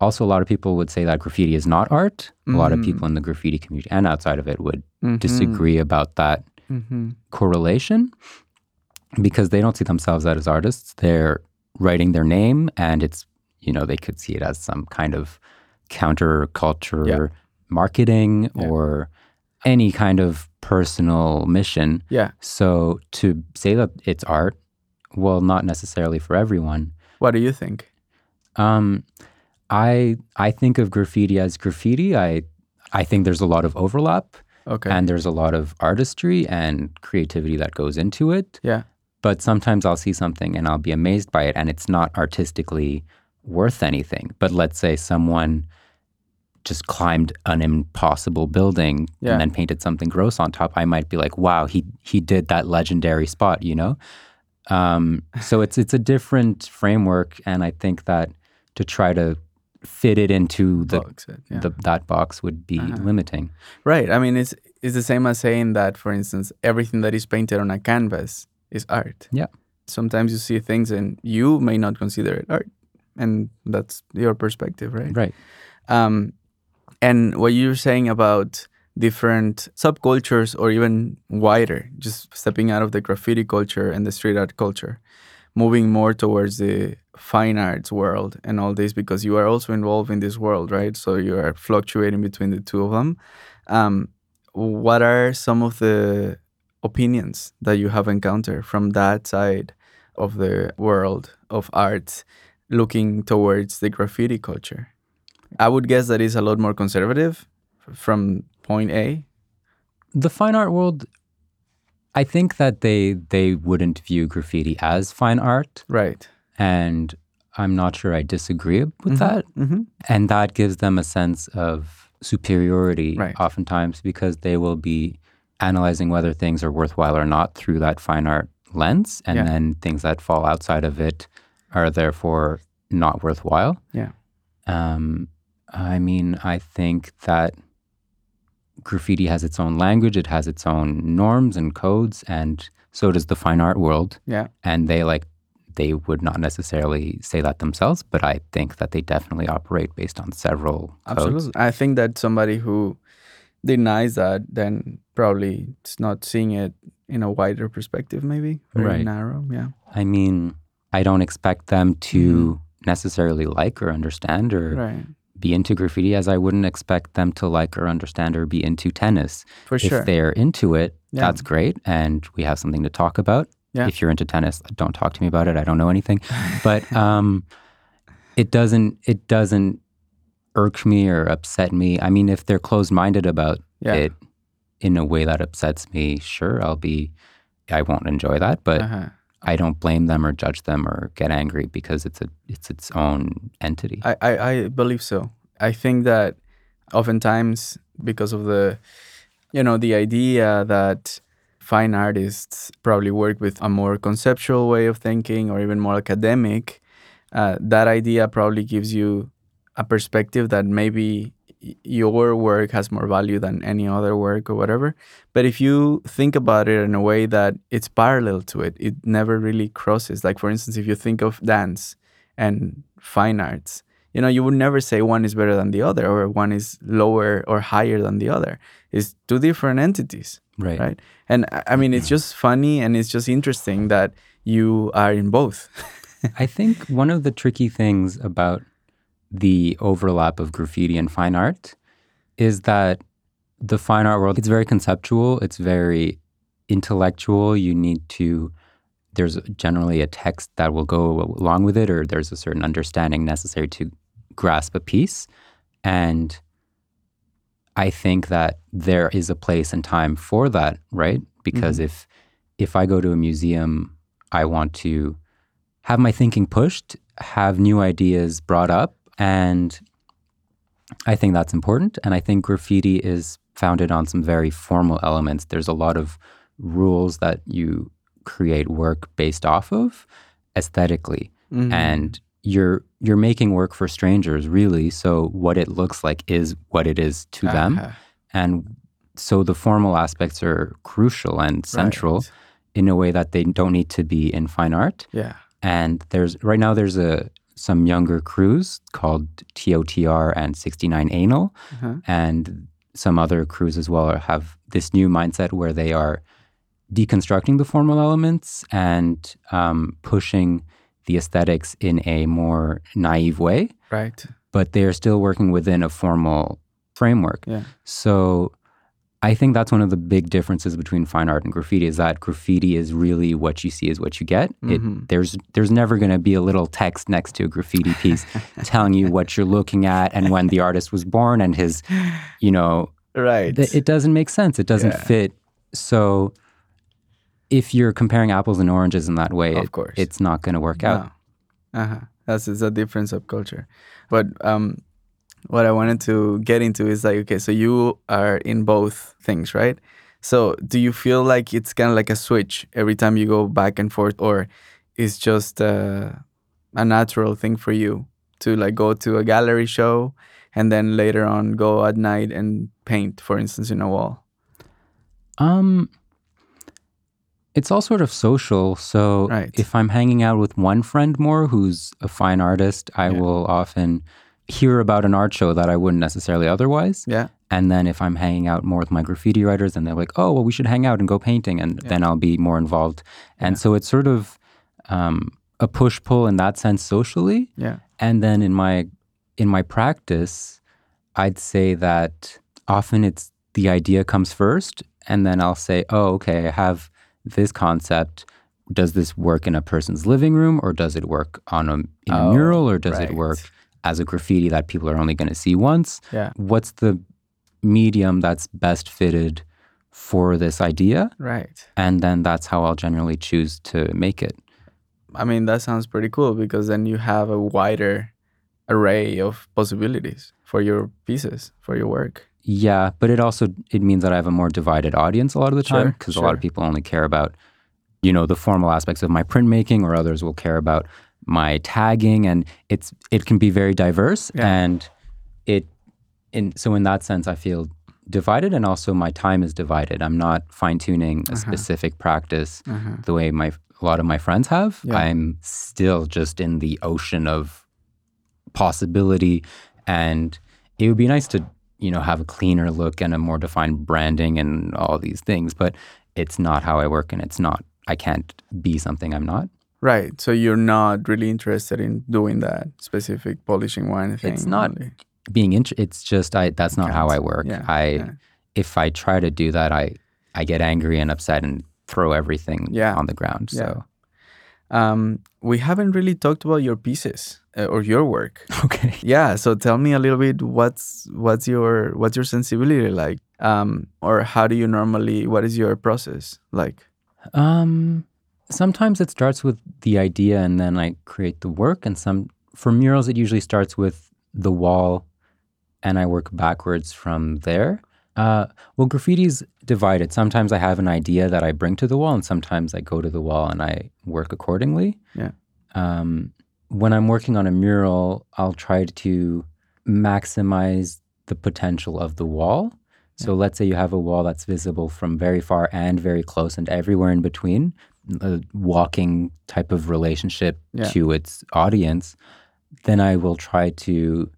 also a lot of people would say that graffiti is not art. A lot of people in the graffiti community and outside of it would Mhm. disagree about that Mhm. correlation because they don't see themselves as artists. They're writing their name and it's, you know, they could see it as some kind of counterculture Yeah. marketing Yeah. or any kind of personal mission. Yeah. So to say that it's art, well, not necessarily for everyone. What do you think? Um, I I think of graffiti as graffiti. I I think there's a lot of overlap Okay. and there's a lot of artistry and creativity that goes into it. yeah. But sometimes I'll see something and I'll be amazed by it and it's not artistically worth anything. But let's say someone just climbed an impossible building Yeah. and then painted something gross on top, I might be like, wow, he he did that legendary spot, you know? Um, so it's it's a different framework and I think that to try to fit it into the, Box it, yeah. the that box would be Uh-huh. limiting. right. I mean, it's it's the same as saying that, for instance, everything that is painted on a canvas is art. Yeah. Sometimes you see things and you may not consider it art, and that's your perspective, right? Right. Um, and what you're saying about different subcultures or even wider, just stepping out of the graffiti culture and the street art culture, moving more towards the fine arts world and all this because you are also involved in this world, right? So you are fluctuating between the two of them. Um, what are some of the opinions that you have encountered from that side of the world of art looking towards the graffiti culture? I would guess that is a lot more conservative from point A. the fine art world i think that they they wouldn't view graffiti as fine art Right. and i'm not sure i disagree with that Mm-hmm. and that gives them a sense of superiority Right. oftentimes because they will be analyzing whether things are worthwhile or not through that fine art lens and Yeah. then things that fall outside of it are therefore not worthwhile Yeah. um, i mean i think that graffiti has its own language, it has its own norms and codes, and so does the fine art world. Yeah. And they like they would not necessarily say that themselves, but I think that they definitely operate based on several codes. Absolutely. I think that somebody who denies that then probably is not seeing it in a wider perspective, maybe very Right. narrow. Yeah. I mean, I don't expect them to necessarily like or understand or Mm-hmm. Right. be into graffiti as I wouldn't expect them to like or understand or be into tennis. For sure. If they're into it, Yeah. that's great and we have something to talk about. Yeah. If you're into tennis, don't talk to me about it. I don't know anything. But um it doesn't it doesn't irk me or upset me. I mean, if they're closed-minded about Yeah. it in a way that upsets me, sure, I'll be I won't enjoy that, but uh-huh. I don't blame them or judge them or get angry because it's a it's its own entity. I, I, I believe so. I think that oftentimes because of the you know the idea that fine artists probably work with a more conceptual way of thinking or even more academic uh, that idea probably gives you a perspective that maybe your work has more value than any other work or whatever. But if you think about it in a way that it's parallel to it, it never really crosses. Like for instance, if you think of dance and fine arts, you know, you would never say one is better than the other or one is lower or higher than the other. It's two different entities, Right. right? And I I mean, it's just funny and it's just interesting that you are in both. I think one of the tricky things about the overlap of graffiti and fine art is that the fine art world it's very conceptual, it's very intellectual. You need to there's generally a text that will go along with it or there's a certain understanding necessary to grasp a piece and I think that there is a place and time for that, right? Because mm-hmm. if if I go to a museum, I want to have my thinking pushed, have new ideas brought up, and I think that's important. And I think graffiti is founded on some very formal elements. There's a lot of rules that you create work based off of aesthetically. Mhm. And you're you're making work for strangers really so what it looks like is what it is to them Uh-huh. and so the formal aspects are crucial and central Right. in a way that they don't need to be in fine art Yeah. and there's right now there's a some younger crews called TOTR and 69 Anal Uh-huh. and some other crews as well have this new mindset where they are deconstructing the formal elements and um, pushing the aesthetics in a more naive way, Right. but they're still working within a formal framework. Yeah. So I think that's one of the big differences between fine art and graffiti is that graffiti is really what you see is what you get. It, Mhm. there's there's never going to be a little text next to a graffiti piece telling you what you're looking at and when the artist was born and his, you know, Right. th- it doesn't make sense. It doesn't Yeah. fit. So if you're comparing apples and oranges in that way, Of it- course. it's not going to work out. Uh-huh. That's it's a difference of culture. But um what I wanted to get into is like okay, so you are in both things, right? So do you feel like it's kind of like a switch every time you go back and forth or it's just uh, a natural thing for you to like go to a gallery show and then later on go at night and paint for instance in a wall? Um, it's all sort of social. So Right. if I'm hanging out with one friend more who's a fine artist, I Yeah. will often hear about an art show that I wouldn't necessarily otherwise. Yeah. And then if I'm hanging out more with my graffiti writers and they're like, oh, well, we should hang out and go painting, and then I'll be more involved. And so it's sort of um, a push pull in that sense socially. Yeah. And then in my in my practice, I'd say that often it's the idea comes first, and then I'll say, oh, okay, I have this concept. Does this work in a person's living room, or does it work on a, in a Oh, mural, or does right. it work as a graffiti that people are only going to see once? Yeah. What's the medium that's best fitted for this idea? Right. And then that's how I'll generally choose to make it. I mean, that sounds pretty cool because then you have a wider array of possibilities for your pieces, for your work. Yeah, but it also it means that I have a more divided audience a lot of the time Sure, because a lot of people only care about you know the formal aspects of my printmaking, or others will care about my tagging, and it's it can be very diverse, Yeah. and it in so in that sense I feel divided, and also my time is divided. I'm not fine tuning Uh-huh. a specific practice the way my a lot of my friends have. Yeah. I'm still just in the ocean of possibility and it would be nice to you know have a cleaner look and a more defined branding and all these things but it's not how i work and it's not i can't be something i'm not Right. So you're not really interested in doing that specific polishing one thing. It's not- only. being int- it's just i that's not how i work Yeah, i yeah. if i try to do that i i get angry and upset and throw everything Yeah, on the ground yeah. so Um, we haven't really talked about your pieces uh, or your work. okay Yeah. So tell me a little bit what's what's your what's your sensibility like, um, or how do you normally? What is your process like? Um, sometimes it starts with the idea and then I create the work. And some for murals, it usually starts with the wall, and I work backwards from there. Uh, well, graffiti's divided. Sometimes I have an idea that I bring to the wall, and sometimes I go to the wall and I work accordingly. Yeah. Um, when I'm working on a mural, I'll try to maximize the potential of the wall. So let's say you have a wall that's visible from very far and very close and everywhere in between, a walking type of relationship Yeah. to its audience, then I will try to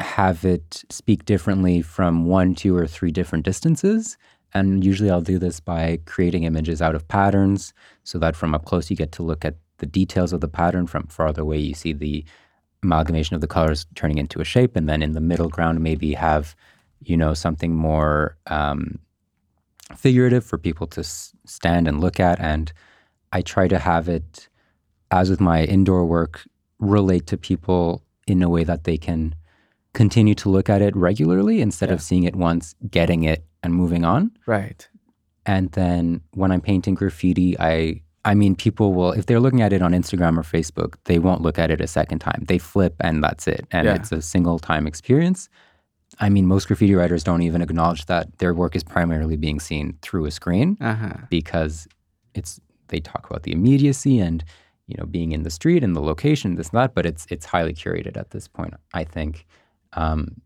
have it speak differently from one, two, or three different distances. And usually I'll do this by creating images out of patterns so that from up close you get to look at the details of the pattern. From farther away, you see the amalgamation of the colors turning into a shape. And then in the middle ground, maybe have, you know, something more um, figurative for people to s- stand and look at. And I try to have it, as with my indoor work, relate to people in a way that they can continue to look at it regularly instead of seeing it once, getting it, and moving on. Right. And then when I'm painting graffiti, I I mean people will if they're looking at it on Instagram or Facebook, they won't look at it a second time. They flip and that's it. And Yeah. it's a single time experience. I mean most graffiti writers don't even acknowledge that their work is primarily being seen through a screen Uh huh. because it's they talk about the immediacy and you know being in the street and the location this and that but it's it's highly curated at this point i think um,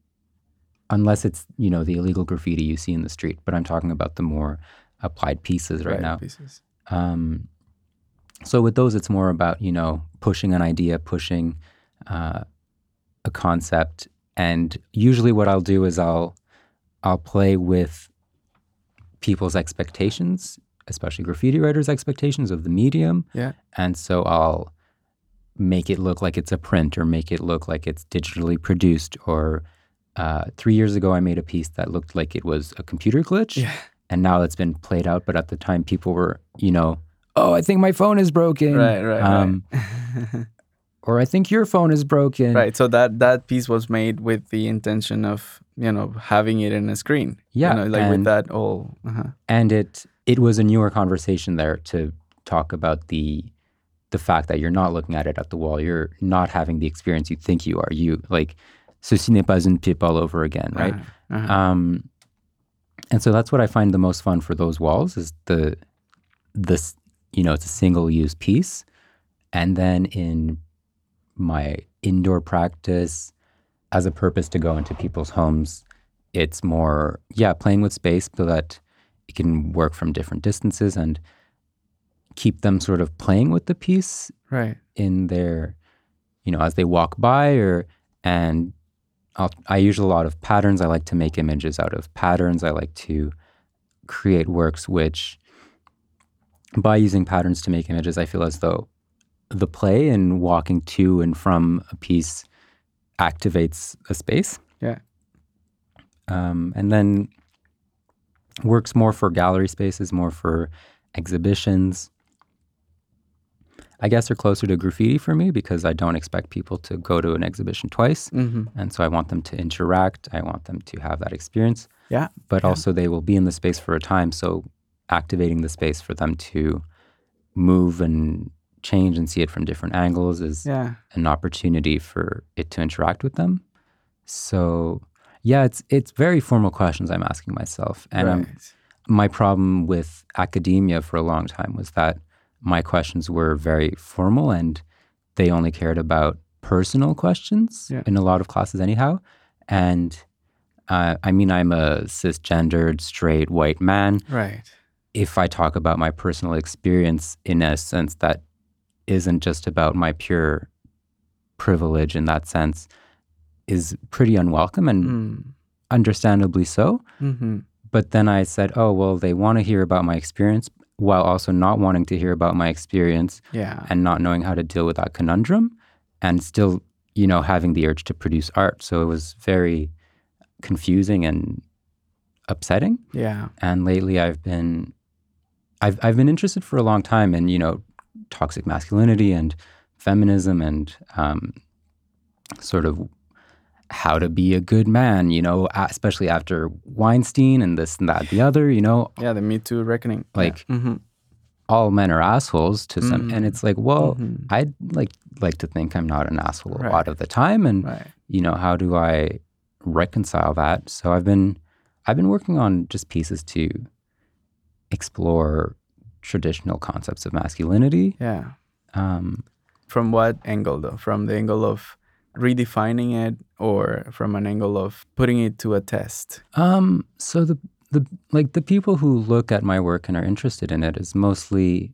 unless it's you know the illegal graffiti you see in the street but i'm talking about the more applied pieces right, now Pieces. um, so with those it's more about you know pushing an idea pushing uh, a concept and usually what i'll do is i'll i'll play with people's expectations especially graffiti writers expectations of the medium Yeah. and so i'll make it look like it's a print or make it look like it's digitally produced or uh, three years ago i made a piece that looked like it was a computer glitch Yeah. and now it's been played out but at the time people were you know oh i think my phone is broken Right. Right. um, right. or i think your phone is broken Right. So that that piece was made with the intention of you know having it in a screen. Yeah, You know, like with that all. Uh-huh. and it it was a newer conversation there to talk about the the fact that you're not looking at it at the wall you're not having the experience you think you are you like ceci n'est pas une pipe all over again right Uh-huh. Uh-huh. um and so that's what i find the most fun for those walls is the this you know it's a single use piece and then in my indoor practice as a purpose to go into people's homes. It's more yeah playing with space so that it can work from different distances and keep them sort of playing with the piece right. in their you know as they walk by or and I'll, i use a lot of patterns. I like to make images out of patterns. I like to create works which by using patterns to make images i feel as though the play and walking to and from a piece activates a space Yeah. um, and then works more for gallery spaces more for exhibitions I guess they're closer to graffiti for me because I don't expect people to go to an exhibition twice. Mm-hmm. And so I want them to interact. I want them to have that experience. Yeah. But also they will be in the space for a time. So activating the space for them to move and change and see it from different angles is Yeah. an opportunity for it to interact with them. So yeah, it's it's very formal questions I'm asking myself. And I'm my problem with academia for a long time was that my questions were very formal and they only cared about personal questions Yeah. in a lot of classes anyhow and uh, i mean i'm a cisgendered straight white man right. if i talk about my personal experience in a sense that isn't just about my pure privilege in that sense is pretty unwelcome and Mm. understandably so Mm-hmm. but then I said, oh, well, they want to hear about my experience while also not wanting to hear about my experience Yeah. and not knowing how to deal with that conundrum and still, you know, having the urge to produce art. So it was very confusing and upsetting. yeah. And lately I've been I've I've been interested for a long time in, you know, toxic masculinity and feminism and um, sort of how to be a good man, you know, especially after Weinstein and this and that, the other, you know, Yeah. The Me Too reckoning. Like, Yeah. Mm-hmm. all men are assholes to some, Mm. and it's like, well, Mhm. I'd like like to think I'm not an asshole a lot of the time, and Right. you know, how do I reconcile that? So I've been I've been working on just pieces to explore traditional concepts of masculinity. Yeah. Um, From what angle though? From the angle of redefining it or from an angle of putting it to a test? Um, so the the like the people who look at my work and are interested in it is mostly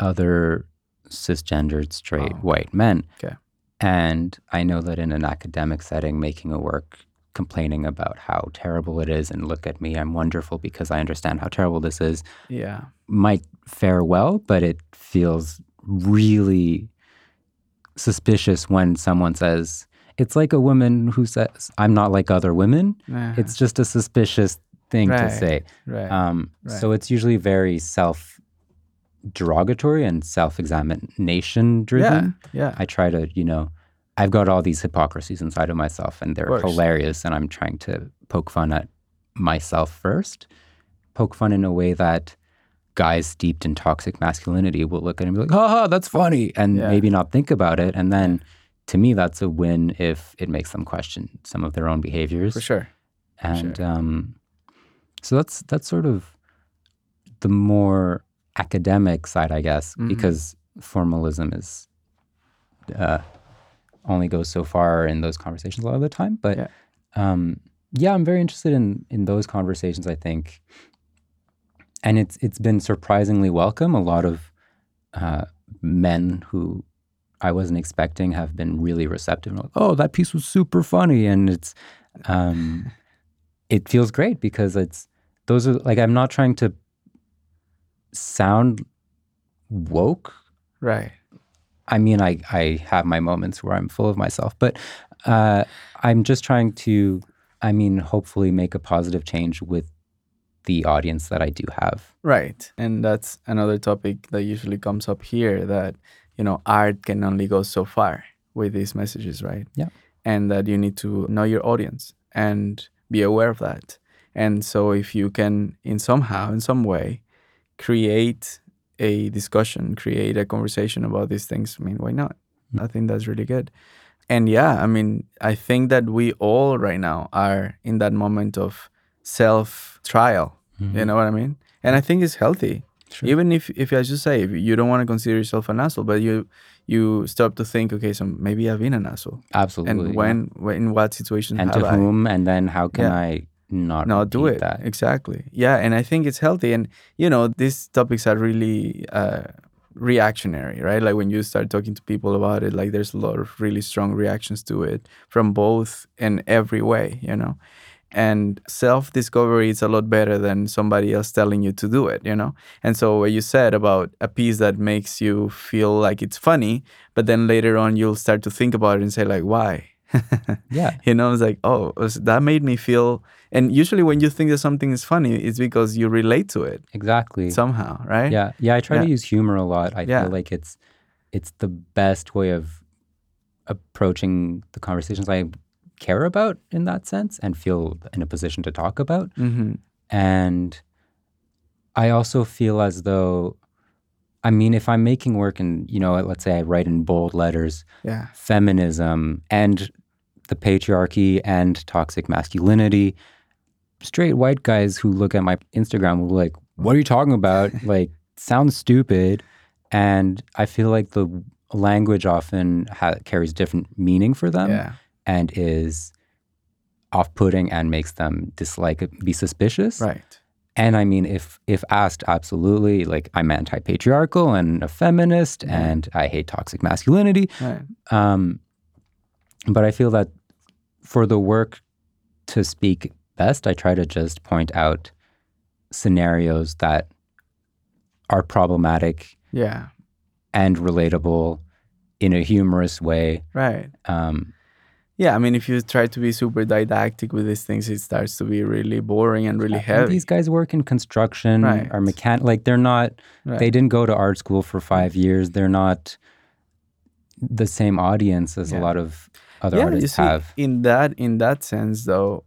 other cisgendered straight Oh. white men. Okay. And I know that in an academic setting, making a work complaining about how terrible it is and look at me, I'm wonderful because I understand how terrible this is, Yeah. might fare well, but it feels really suspicious when someone says, it's like a woman who says, I'm not like other women. Yeah. It's just a suspicious thing to say. right. Um, So it's usually very self derogatory and self examination driven. yeah. Yeah. I try to, you know, I've got all these hypocrisies inside of myself and they're hilarious. And I'm trying to poke fun at myself first, poke fun in a way that guys steeped in toxic masculinity will look at it and be like, ha ha, that's funny. And Yeah. maybe not think about it. And then to me, that's a win if it makes them question some of their own behaviors. For sure. And um, so that's that's sort of the more academic side, I guess, Mhm. because formalism is uh, only goes so far in those conversations a lot of the time. But Yeah. um, yeah, I'm very interested in in those conversations. I think, and it's it's been surprisingly welcome. A lot of uh, men who I wasn't expecting have been really receptive. Like, oh, that piece was super funny, and it's um, it feels great because it's those are like I'm not trying to sound woke. Right. I mean, I I have my moments where I'm full of myself, but uh, I'm just trying to, I mean, hopefully make a positive change with the audience that I do have. Right. And that's another topic that usually comes up here that, you know, art can only go so far with these messages, right? Yeah. And that you need to know your audience and be aware of that. And so if you can in somehow, in some way, create a discussion, create a conversation about these things, I mean, why not? Mm. I think that's really good. And yeah, I mean, I think that we all right now are in that moment of self trial. Mm-hmm. You know what I mean? And I think it's healthy. Sure. Even if, if as you say, if you don't want to consider yourself an asshole, but you you stop to think, okay, so maybe I've been an asshole. Absolutely. and yeah. when, when in what situations and to I whom, and then how can Yeah. I not not do it? That? Exactly. Yeah, and I think it's healthy. And you know, these topics are really uh, reactionary, right? Like when you start talking to people about it, like there's a lot of really strong reactions to it from both in every way, you know. And self discovery is a lot better than somebody else telling you to do it, you know? And so, what you said about a piece that makes you feel like it's funny, but then later on you'll start to think about it and say, like, why? Yeah. you know, it's like, oh, that made me feel. And usually, when you think that something is funny, it's because you relate to it Exactly. somehow, right? Yeah, yeah. I try Yeah. to use humor a lot. I Yeah. feel like it's it's the best way of approaching the conversations I care about in that sense and feel in a position to talk about. Mm-hmm. And I also feel as though, I mean, if I'm making work and you know, let's say I write in bold letters, Yeah. feminism and the patriarchy and toxic masculinity. Straight white guys who look at my Instagram will be like, What are you talking about? like, sounds stupid. And I feel like the language often ha- carries different meaning for them yeah. and is off putting and makes them dislike it, be suspicious. Right. And I mean, if if asked, absolutely, like I'm anti-patriarchal and a feminist, and I hate toxic masculinity. Right. Um, but I feel that for the work to speak best, I try to just point out scenarios that are problematic Yeah. and relatable in a humorous way. Right. Um, Yeah. I mean, if you try to be super didactic with these things, it starts to be really boring and really and heavy. These guys work in construction, Right. are mechan like they're not. Right. They didn't go to art school for five years. They're not the same audience as Yeah. a lot of other yeah, you artists see, have. in that in that sense, though,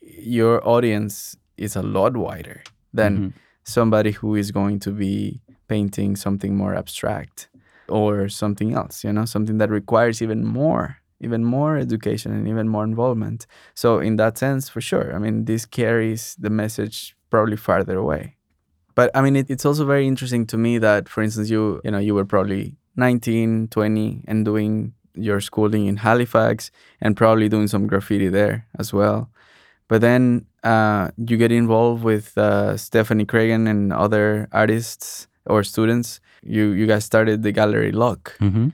your audience is a lot wider than Mhm. somebody who is going to be painting something more abstract or something else. You know, something that requires even more, even more education and even more involvement. So, in that sense, for sure, I mean, this carries the message probably farther away. But I mean, it, it's also very interesting to me that, for instance, you you know you were probably 19, 20, and doing your schooling in Halifax and probably doing some graffiti there as well. But then uh, you get involved with uh, Stephanie Cragen and other artists or students. You you guys started the gallery Lock. hmm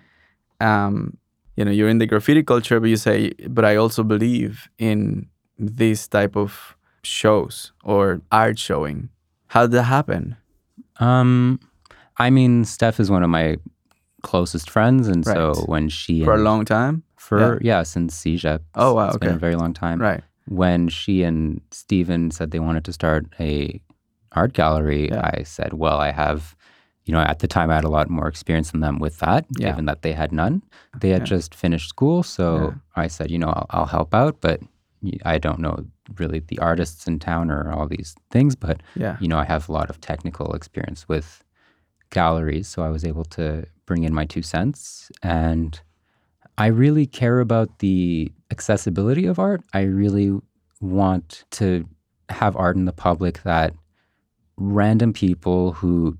Um, you know, you're in the graffiti culture, but you say, but I also believe in this type of shows or art showing. How did that happen? Um, I mean, Steph is one of my closest friends, and so when she For a long time? for yeah, since CEGEP. Oh, wow, it's been okay. a very long time. Right. When she and Steven said they wanted to start a art gallery, Yeah. I said, well, I have. You know, at the time, I had a lot more experience than them with that, Yeah. given that they had none. They had Yeah. just finished school, so Yeah. I said, you know, I'll, I'll help out, but I don't know really the artists in town or all these things. But Yeah. you know, I have a lot of technical experience with galleries, so I was able to bring in my two cents. And I really care about the accessibility of art. I really want to have art in the public that random people who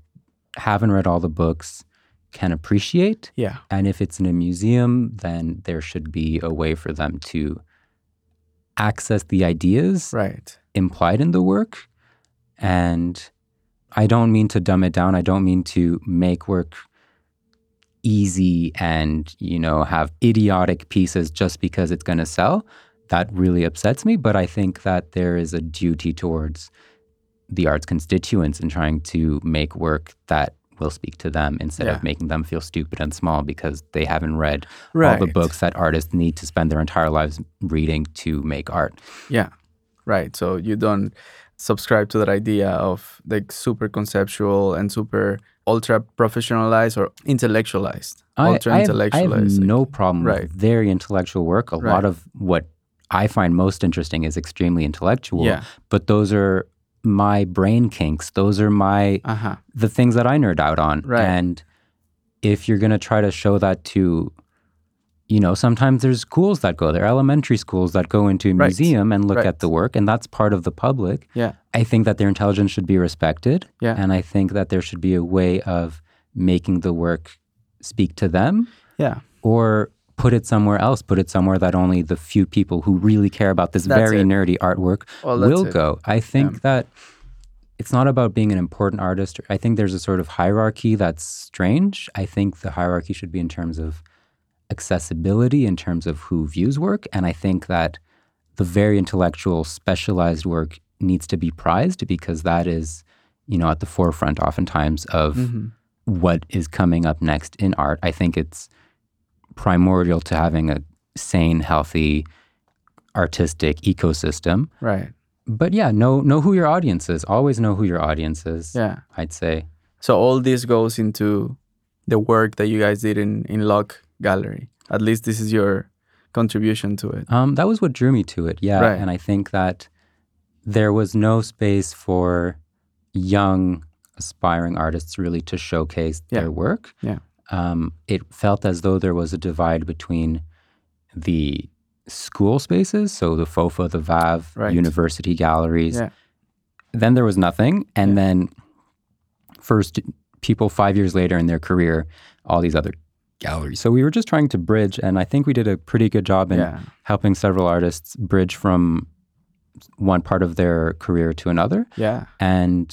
haven't read all the books can appreciate. Yeah. And if it's in a museum, then there should be a way for them to access the ideas Right. implied in the work. And I don't mean to dumb it down. I don't mean to make work easy and, you know, have idiotic pieces just because it's going to sell. That really upsets me. But I think that there is a duty towards the arts constituents in trying to make work that will speak to them instead Yeah. of making them feel stupid and small because they haven't read all the books that artists need to spend their entire lives reading to make art. Yeah. Right. So you don't subscribe to that idea of like super conceptual and super ultra professionalized or intellectualized. I, ultra I have, I intellectualized. have no problem Right. with very intellectual work. A Right. lot of what I find most interesting is extremely intellectual. Yeah. But those are my brain kinks. Those are my Uh huh. the things that I nerd out on. Right. And if you're gonna try to show that to you know, sometimes there's schools that go there, elementary schools that go into a Right. museum and look Right. at the work, and that's part of the public. Yeah. I think that their intelligence should be respected. Yeah. And I think that there should be a way of making the work speak to them Yeah. or put it somewhere else, put it somewhere that only the few people who really care about this That's very it. nerdy artwork Well, will it. go. I think that it's not about being an important artist. I think there's a sort of hierarchy that's strange. I think the hierarchy should be in terms of accessibility, in terms of who views work. And I think that the very intellectual, specialized work needs to be prized because that is, you know, at the forefront oftentimes of Mhm. what is coming up next in art. I think it's primordial to having a sane, healthy, artistic ecosystem. Right. But yeah, know know who your audience is. Always know who your audience is. Yeah. I'd say. So all this goes into the work that you guys did in in Lock Gallery. At least this is your contribution to it. Um, that was what drew me to it. Yeah, Right. and I think that there was no space for young aspiring artists really to showcase Yeah. their work. Yeah. Um, it felt as though there was a divide between the school spaces, so the FOFA, the VAV, Right. university galleries. Yeah. Then there was nothing, and Yeah. then first people five years later in their career, all these other galleries. So we were just trying to bridge, and I think we did a pretty good job in Yeah. helping several artists bridge from one part of their career to another. Yeah. And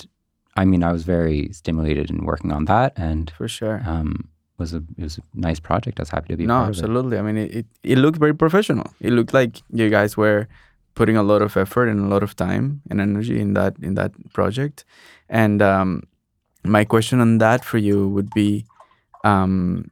I mean, I was very stimulated in working on that, and For sure. um, was a it was a nice project. I was happy to be No, part of it. absolutely. I mean, it, it, it looked very professional. It looked like you guys were putting a lot of effort and a lot of time and energy in that in that project. And um, my question on that for you would be, um,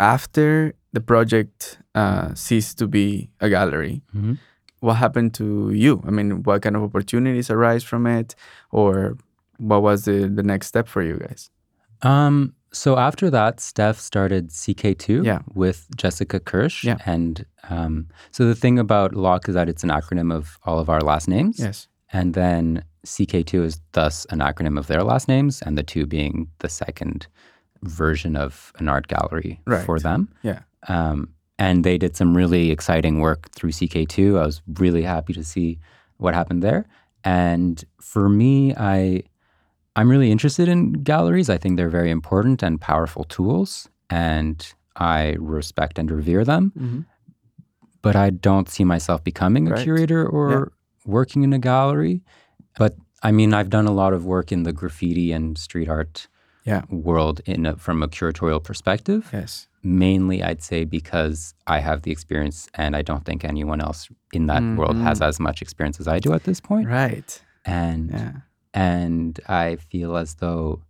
after the project uh, ceased to be a gallery, Mhm. what happened to you? I mean, what kind of opportunities arise from it, or what was the the next step for you guys? Um, so after that, Steph started CK2 Yeah. with Jessica Kirsch. Yeah. And um, so the thing about LOCK is that it's an acronym of all of our last names. Yes. And then CK2 is thus an acronym of their last names, and the two being the second version of an art gallery Right. for them. Yeah. Um, and they did some really exciting work through CK2. I was really happy to see what happened there. And for me, I I'm really interested in galleries. I think they're very important and powerful tools. And I respect and revere them, Mhm. but I don't see myself becoming a Right. curator or Yeah. working in a gallery. But I mean, I've done a lot of work in the graffiti and street art Yeah. world in a, from a curatorial perspective. Yes. Mainly, I'd say because I have the experience, and I don't think anyone else in that world has Mhm. as much experience as I do at this point. Right. And Yeah. and I feel as though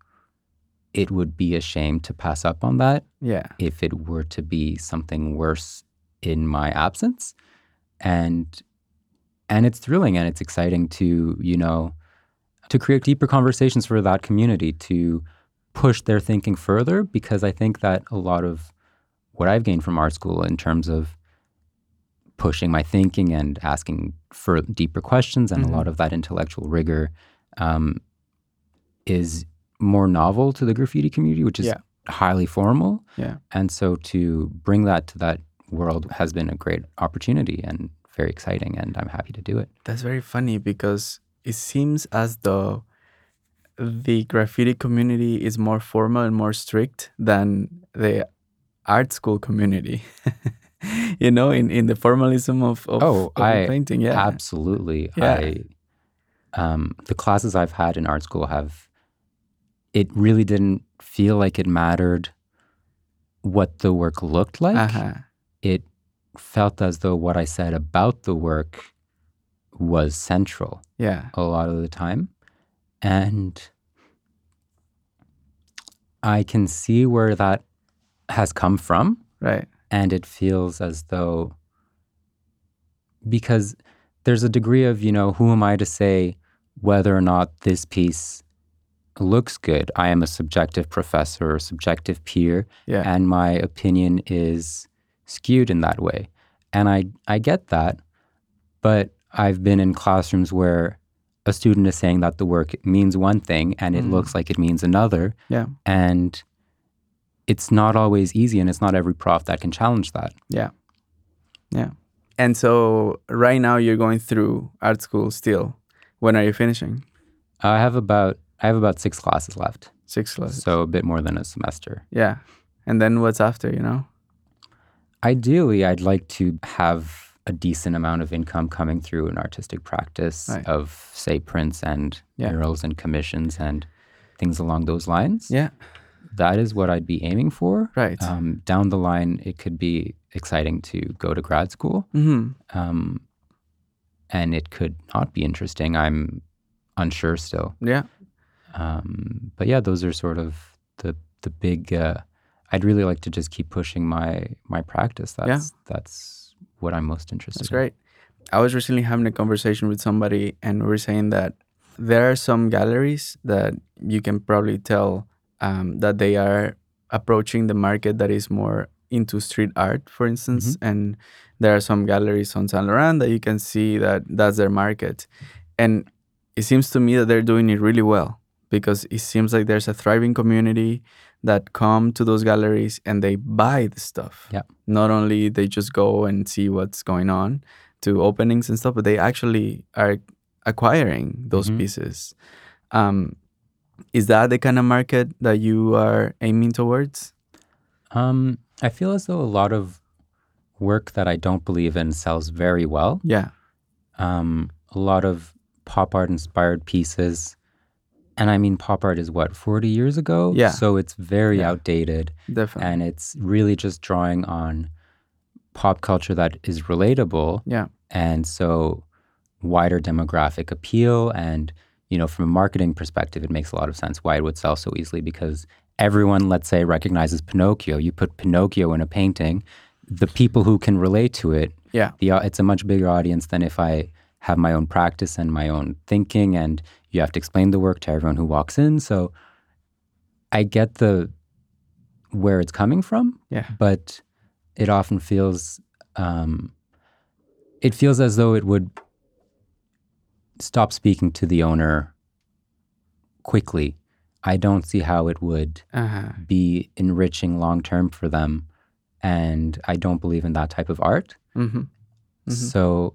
it would be a shame to pass up on that Yeah. if it were to be something worse in my absence. And and it's thrilling and it's exciting to, you know, to create deeper conversations for that community, to push their thinking further, because I think that a lot of what I've gained from art school in terms of pushing my thinking and asking for deeper questions and Mhm. a lot of that intellectual rigor um, is more novel to the graffiti community, which is Yeah. highly formal. Yeah. And so to bring that to that world has been a great opportunity and very exciting, and I'm happy to do it. That's very funny because it seems as though the graffiti community is more formal and more strict than the art school community. you know, in, in the formalism of, of, Oh, of I painting. Yeah. Absolutely. Yeah. I um, the classes I've had in art school have it really didn't feel like it mattered what the work looked like. uh-huh. It felt as though what I said about the work was central Yeah. a lot of the time. And I can see where that has come from. Right. and it feels as though because there's a degree of you know who am i to say whether or not this piece looks good i am a subjective professor or subjective peer Yeah. and my opinion is skewed in that way and i i get that but i've been in classrooms where a student is saying that the work means one thing and it Mhm. looks like it means another Yeah. and it's not always easy and it's not every prof that can challenge that Yeah. Yeah. And so right now you're going through art school still. When are you finishing? i have about i have about six classes left Six classes. so a bit more than a semester Yeah. And then what's after, you know? ideally i'd like to have a decent amount of income coming through an artistic practice Right. of say prints and Yeah. murals and commissions and things along those lines Yeah. that is what i'd be aiming for Right. um, down the line it could be exciting to go to grad school hmm um, and it could not be interesting i'm unsure still Yeah. Um, but yeah, those are sort of the the big. Uh, I'd really like to just keep pushing my my practice. That's that's what I'm most interested. That's in. great. I was recently having a conversation with somebody, and we were saying that there are some galleries that you can probably tell um, that they are approaching the market that is more into street art, for instance. And there are some galleries on Saint Laurent that you can see that that's their market. And it seems to me that they're doing it really well because it seems like there's a thriving community that come to those galleries and they buy the stuff. Yeah. Not only they just go and see what's going on to openings and stuff, but they actually are acquiring those Mhm. pieces. Um, is that the kind of market that you are aiming towards? Um, I feel as though a lot of work that I don't believe in sells very well. Yeah. Um, a lot of pop art inspired pieces. And I mean, pop art is what, 40 years ago? Yeah. So it's very Yeah. outdated. Definitely. And it's really just drawing on pop culture that is relatable. yeah. and so wider demographic appeal and you know from a marketing perspective it makes a lot of sense why it would sell so easily because everyone let's say recognizes pinocchio you put pinocchio in a painting the people who can relate to it Yeah. the, it's a much bigger audience than if i have my own practice and my own thinking and you have to explain the work to everyone who walks in so i get the where it's coming from Yeah. but it often feels um, it feels as though it would stop speaking to the owner quickly. I don't see how it would Uh-huh. be enriching long term for them, and I don't believe in that type of art. Mm-hmm. Mhm. So,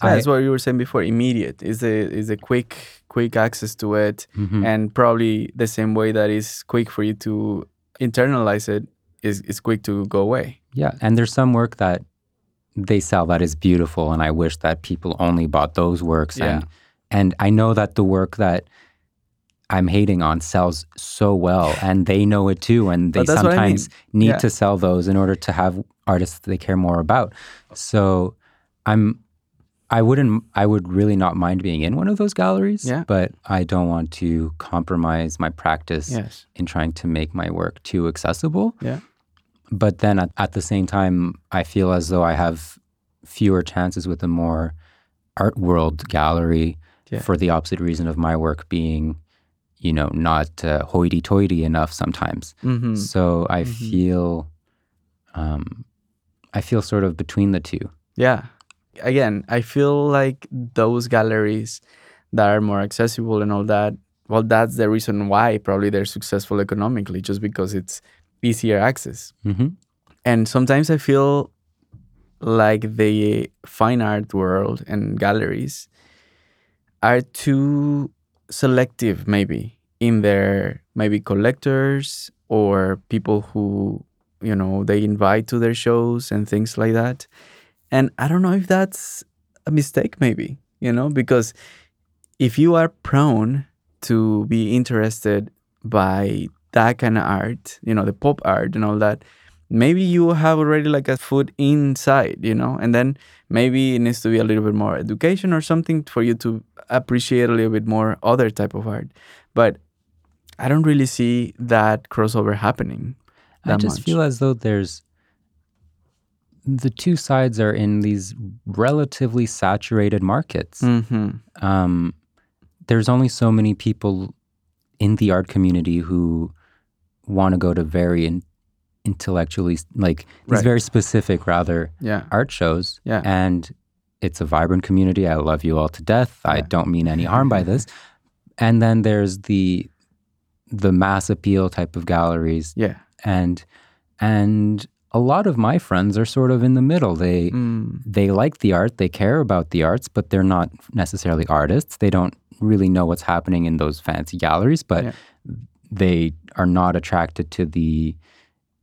So I- that's what you were saying before. Immediate is a is a quick quick access to it, Mhm. and probably the same way that is quick for you to internalize it is, is quick to go away. Yeah, and there's some work that they sell that is beautiful, and I wish that people only bought those works. Yeah. And and I know that the work that I'm hating on sells so well, and they know it too, and they what I sometimes mean. need Yeah. to sell those in order to have artists they care more about. So I'm. I wouldn't. I would really not mind being in one of those galleries. Yeah. But I don't want to compromise my practice Yes. in trying to make my work too accessible Yeah. but then at, at the same time i feel as though i have fewer chances with a more art world gallery Yeah. for the opposite reason of my work being you know not uh, hoity-toity enough sometimes Mm-hmm. so i Mhm. feel um, i feel sort of between the two Yeah. Again, I feel like those galleries that are more accessible and all that, well, that's the reason why probably they're successful economically, just because it's easier access. hmm And sometimes I feel like the fine art world and galleries are too selective, maybe, in their maybe collectors or people who, you know, they invite to their shows and things like that. And I don't know if that's a mistake, maybe, you know, because if you are prone to be interested by that kind of art, you know, the pop art and all that, maybe you have already like a foot inside, you know, and then maybe it needs to be a little bit more education or something for you to appreciate a little bit more other type of art. But I don't really see that crossover happening. i just much. feel as though there's the two sides are in these relatively saturated markets Mm-hmm. um, there's only so many people in the art community who want to go to very in, intellectually like these Right. very specific rather Yeah. art shows Yeah. and it's a vibrant community i love you all to death i don't mean any harm by this and then there's the the mass appeal type of galleries Yeah. and and a lot of my friends are sort of in the middle they Mm. they like the art, they care about the arts, but they're not necessarily artists. They don't really know what's happening in those fancy galleries, but Yeah. they are not attracted to the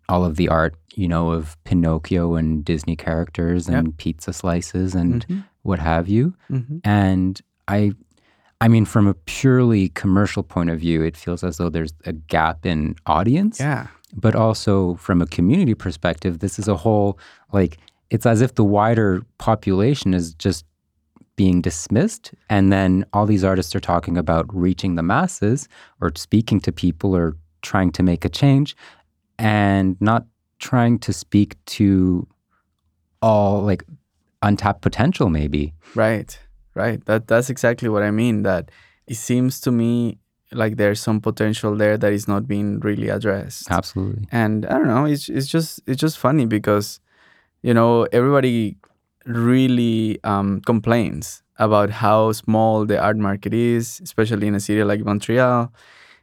all of the art, you know, of Pinocchio and Disney characters and pizza slices and Mhm. what have you. Mhm. And I I mean from a purely commercial point of view, it feels as though there's a gap in audience Yeah. But also from a community perspective, this is a whole like it's as if the wider population is just being dismissed, and then all these artists are talking about reaching the masses or speaking to people or trying to make a change, and not trying to speak to all like untapped potential, maybe. Right, right. That that's exactly what I mean. That it seems to me like there's some potential there that is not being really addressed. Absolutely. And I don't know. It's it's just it's just funny because you know everybody really um, complains about how small the art market is, especially in a city like Montreal.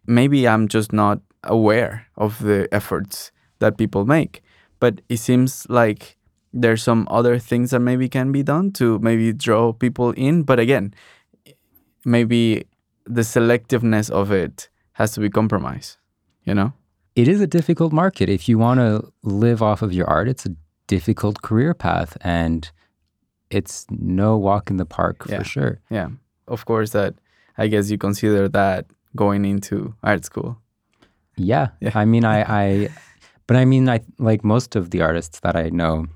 Maybe I'm just not aware of the efforts that people make, but it seems like there's some other things that maybe can be done to maybe draw people in. But again, maybe the selectiveness of it has to be compromised. You know? it is a difficult market. If you want to live off of your art, it's a difficult career path and it's no walk in the park Yeah. for sure. Yeah. Of course, that I guess you consider that going into art school. Yeah. Yeah. I mean, I, I, but I mean, I like most of the artists that I know,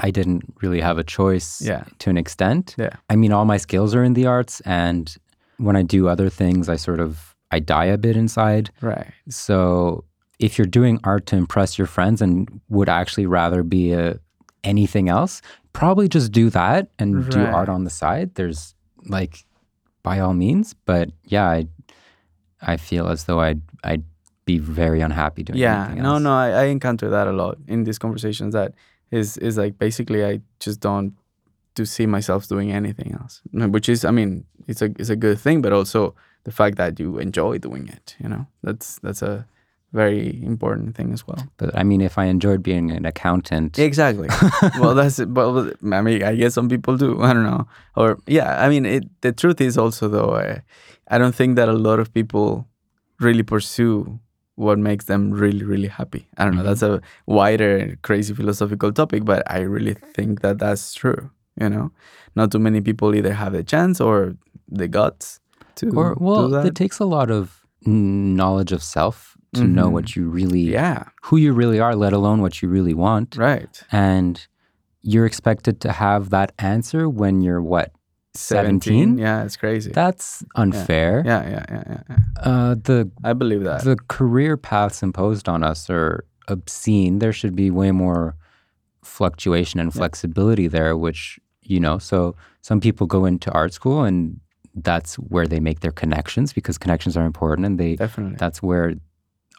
I didn't really have a choice Yeah. to an extent. Yeah. I mean, all my skills are in the arts. And when I do other things, I sort of, I die a bit inside. Right. So if you're doing art to impress your friends and would actually rather be a anything else, probably just do that and do art on the side. There's like by all means, but yeah, I I feel as though I'd I'd be very unhappy doing Yeah. anything No, else. no, I, I encounter that a lot in these conversations that is is like basically I just don't to see myself doing anything else. Which is I mean, it's a it's a good thing, but also the fact that you enjoy doing it, you know. That's that's a very important thing as well. But I mean, if I enjoyed being an accountant, Exactly. well, that's it. But well, I mean, I guess some people do. I don't know. Or yeah, I mean, it, the truth is also though, I, I don't think that a lot of people really pursue what makes them really really happy i don't know that's mm-hmm. a wider crazy philosophical topic but i really think that that's true you know not too many people either have the chance or the guts to Or well, do that it takes a lot of knowledge of self to know Mhm. what you really, yeah who you really are, let alone what you really want. right And you're expected to have that answer when you're what? 17? yeah it's crazy That's unfair. yeah yeah yeah yeah, yeah. Uh, the i believe that the career paths imposed on us are obscene. There should be way more fluctuation and flexibility there, which, you know, so some people go into art school and that's where they make their connections because connections are important and they definitely that's where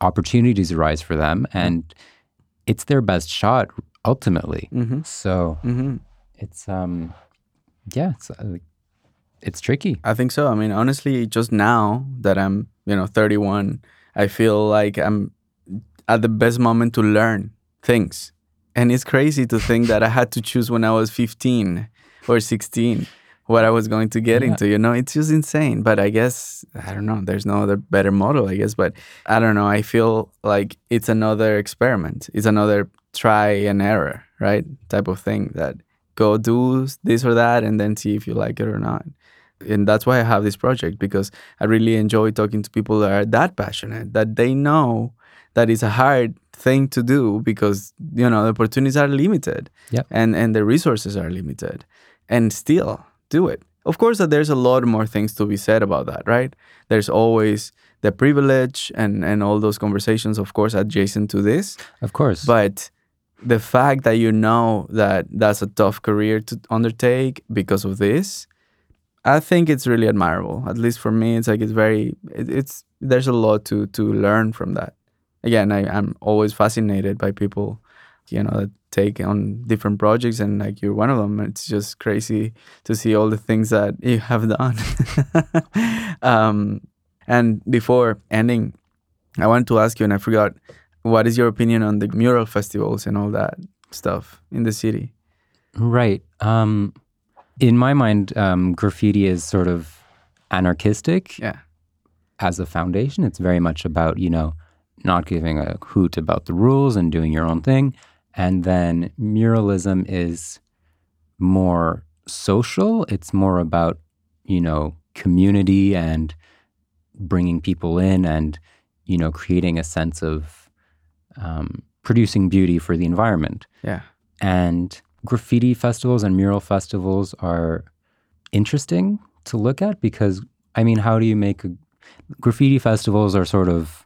opportunities arise for them and it's their best shot ultimately. mm-hmm. So Mm-hmm. it's um yeah, it's uh, it's tricky. I think so. I mean, honestly, just now that I'm, you know, 31, I feel like I'm at the best moment to learn things. And it's crazy to think that I had to choose when I was 15 or 16 what I was going to get Yeah. into. You know, it's just insane. But I guess, I don't know, there's no other better model, I guess. But I don't know. I feel like it's another experiment, it's another try and error, right? Type of thing that go do this or that and then see if you like it or not and that's why I have this project because I really enjoy talking to people that are that passionate that they know that it's a hard thing to do because you know the opportunities are limited Yep. and and the resources are limited and still do it of course that there's a lot more things to be said about that right there's always the privilege and and all those conversations of course adjacent to this Of course. but the fact that you know that that's a tough career to undertake because of this, I think it's really admirable. At least for me, it's like it's very it, it's there's a lot to to learn from that. Again, I, I'm always fascinated by people, you know, that take on different projects and like you're one of them. It's just crazy to see all the things that you have done. um, and before ending, I wanted to ask you, and I forgot what is your opinion on the mural festivals and all that stuff in the city? Right. Um, in my mind, um, graffiti is sort of anarchistic Yeah. as a foundation. It's very much about, you know, not giving a hoot about the rules and doing your own thing. And then muralism is more social. It's more about, you know, community and bringing people in and, you know, creating a sense of um, producing beauty for the environment. Yeah. And graffiti festivals and mural festivals are interesting to look at because, I mean, how do you make a graffiti festivals are sort of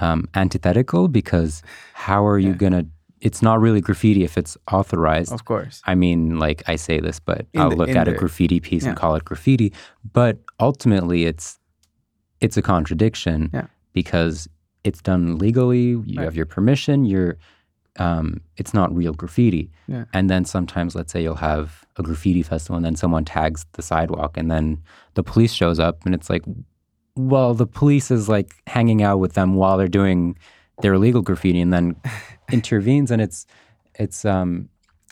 um, antithetical because how are you Yeah. going to, it's not really graffiti if it's authorized. Of course. I mean, like I say this, but In I'll the- look at a graffiti piece and call it graffiti. But ultimately, it's it's a contradiction Yeah. because it's done legally. You Right. have your permission. You're um, it's not real graffiti. Yeah. And then sometimes, let's say you'll have a graffiti festival, and then someone tags the sidewalk, and then the police shows up, and it's like, well, the police is like hanging out with them while they're doing their illegal graffiti, and then intervenes, and it's it's um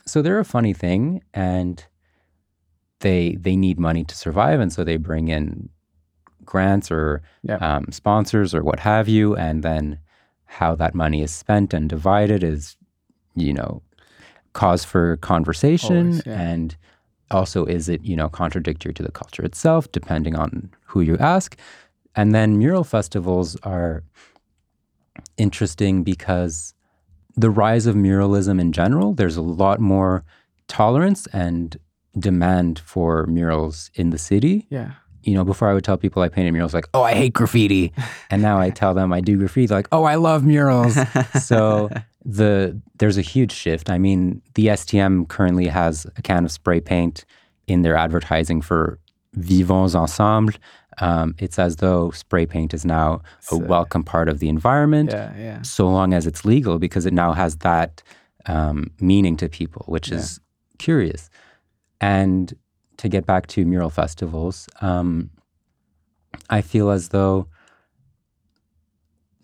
so they're a funny thing, and they they need money to survive, and so they bring in grants or Yeah. um, sponsors or what have you, and then how that money is spent and divided is, you know, cause for conversation, Always, yeah. and also is it you know contradictory to the culture itself, depending on who you ask, and then mural festivals are interesting because the rise of muralism in general, there's a lot more tolerance and demand for murals in the city. Yeah. You know, before I would tell people I painted murals, like, oh, I hate graffiti. and now I tell them I do graffiti, they're like, oh, I love murals. so the there's a huge shift. I mean, the STM currently has a can of spray paint in their advertising for Vivons Ensemble. Um, it's as though spray paint is now a So- welcome part of the environment Yeah. Yeah. so long as it's legal because it now has that um, meaning to people, which is curious. And to get back to mural festivals, um, I feel as though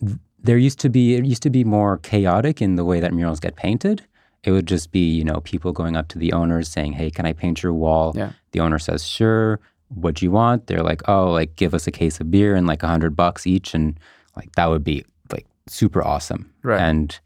th- there used to be it used to be more chaotic in the way that murals get painted. It would just be you know people going up to the owners saying, "Hey, can I paint your wall?" Yeah. The owner says, "Sure." What do you want? They're like, "Oh, like give us a case of beer and like a hundred bucks each," and like that would be like super awesome. Right. And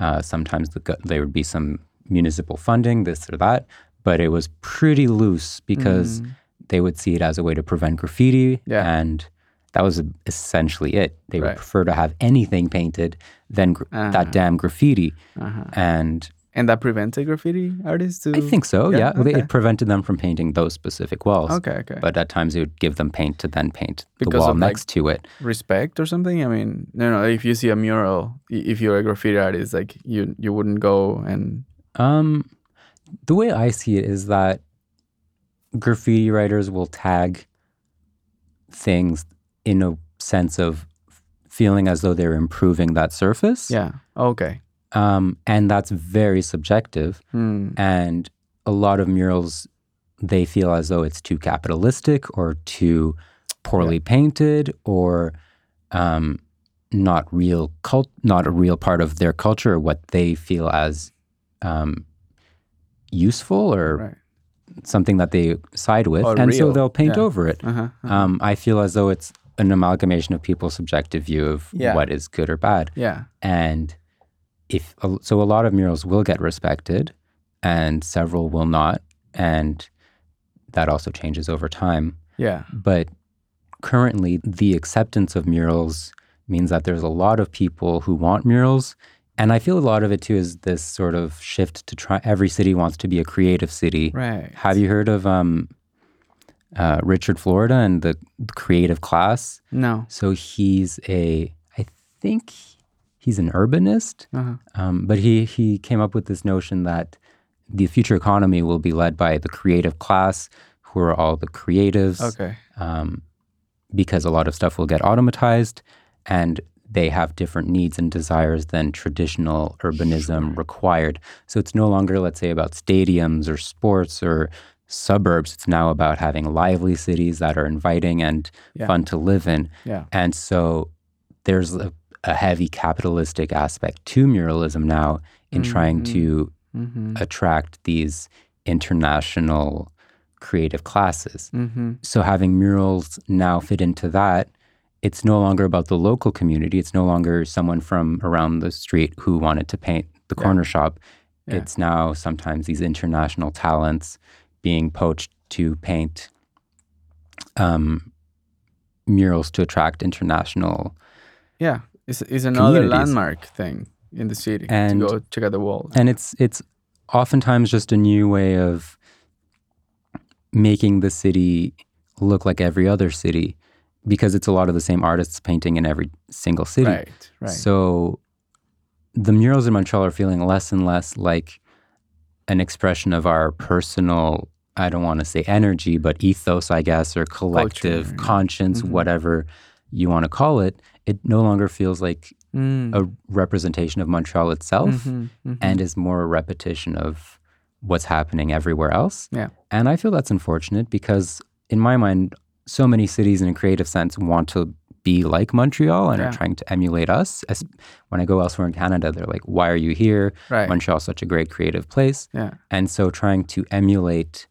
uh, sometimes the, there would be some municipal funding, this or that, but it was pretty loose because they would see it as a way to prevent graffiti. Mm. Yeah. And that was essentially it. They would prefer to have anything painted than gr- Uh-huh. that damn graffiti. Uh-huh. And And that prevented graffiti artists to. I think so, Yeah, yeah. Okay. It prevented them from painting those specific walls. Okay, okay. But at times it would give them paint to then paint the wall of, like, next to it. respect or something. I mean, no, no. If you see a mural, if you're a graffiti artist, like you, you wouldn't go and. Um, the way I see it is that graffiti writers will tag things in a sense of feeling as though they're improving that surface. Yeah. Okay. Um, and that's very subjective. Hmm. And a lot of murals, they feel as though it's too capitalistic or too poorly painted or um, not real cult, not a real part of their culture or what they feel as um, useful or Right. something that they side with, Or and so they'll paint yeah. over it. Uh-huh. uh-huh. Um, I feel as though it's an amalgamation of people's subjective view of Yeah. what is good or bad yeah. and if so a lot of murals will get respected and several will not and that also changes over time Yeah. but currently the acceptance of murals means that there's a lot of people who want murals and i feel a lot of it too is this sort of shift to try every city wants to be a creative city Right. have you heard of um, uh, richard florida and the creative class No. so he's a, I think he's an urbanist, Uh-huh. um, but he he came up with this notion that the future economy will be led by the creative class, who are all the creatives, Okay. um, because a lot of stuff will get automatized, and they have different needs and desires than traditional urbanism required. So it's no longer, let's say, about stadiums or sports or suburbs. It's now about having lively cities that are inviting and Yeah. fun to live in. Yeah. And so there's a, a heavy capitalistic aspect to muralism now in trying to Mm-hmm. attract these international creative classes. Mm-hmm. So having murals now fit into that, it's no longer about the local community. It's no longer someone from around the street who wanted to paint the Yeah. corner shop. Yeah. It's now sometimes these international talents being poached to paint um, murals to attract international. Yeah. It's, it's another landmark thing in the city And- to go check out the wall. And it's it's oftentimes just a new way of making the city look like every other city because it's a lot of the same artists painting in every single city. Right. Right. So the murals in Montreal are feeling less and less like an expression of our personal, I don't want to say energy, but ethos, I guess, or collective yeah. conscience, Mhm. whatever you want to call it. It no longer feels like Mm. a representation of Montreal itself Mhm, mhm. and is more a repetition of what's happening everywhere else. Yeah. And I feel that's unfortunate because, in my mind, so many cities in a creative sense want to be like Montreal and Yeah. are trying to emulate us. As, when I go elsewhere in Canada, they're like, why are you here? right. Montreal's such a great creative place. yeah. And so trying to emulate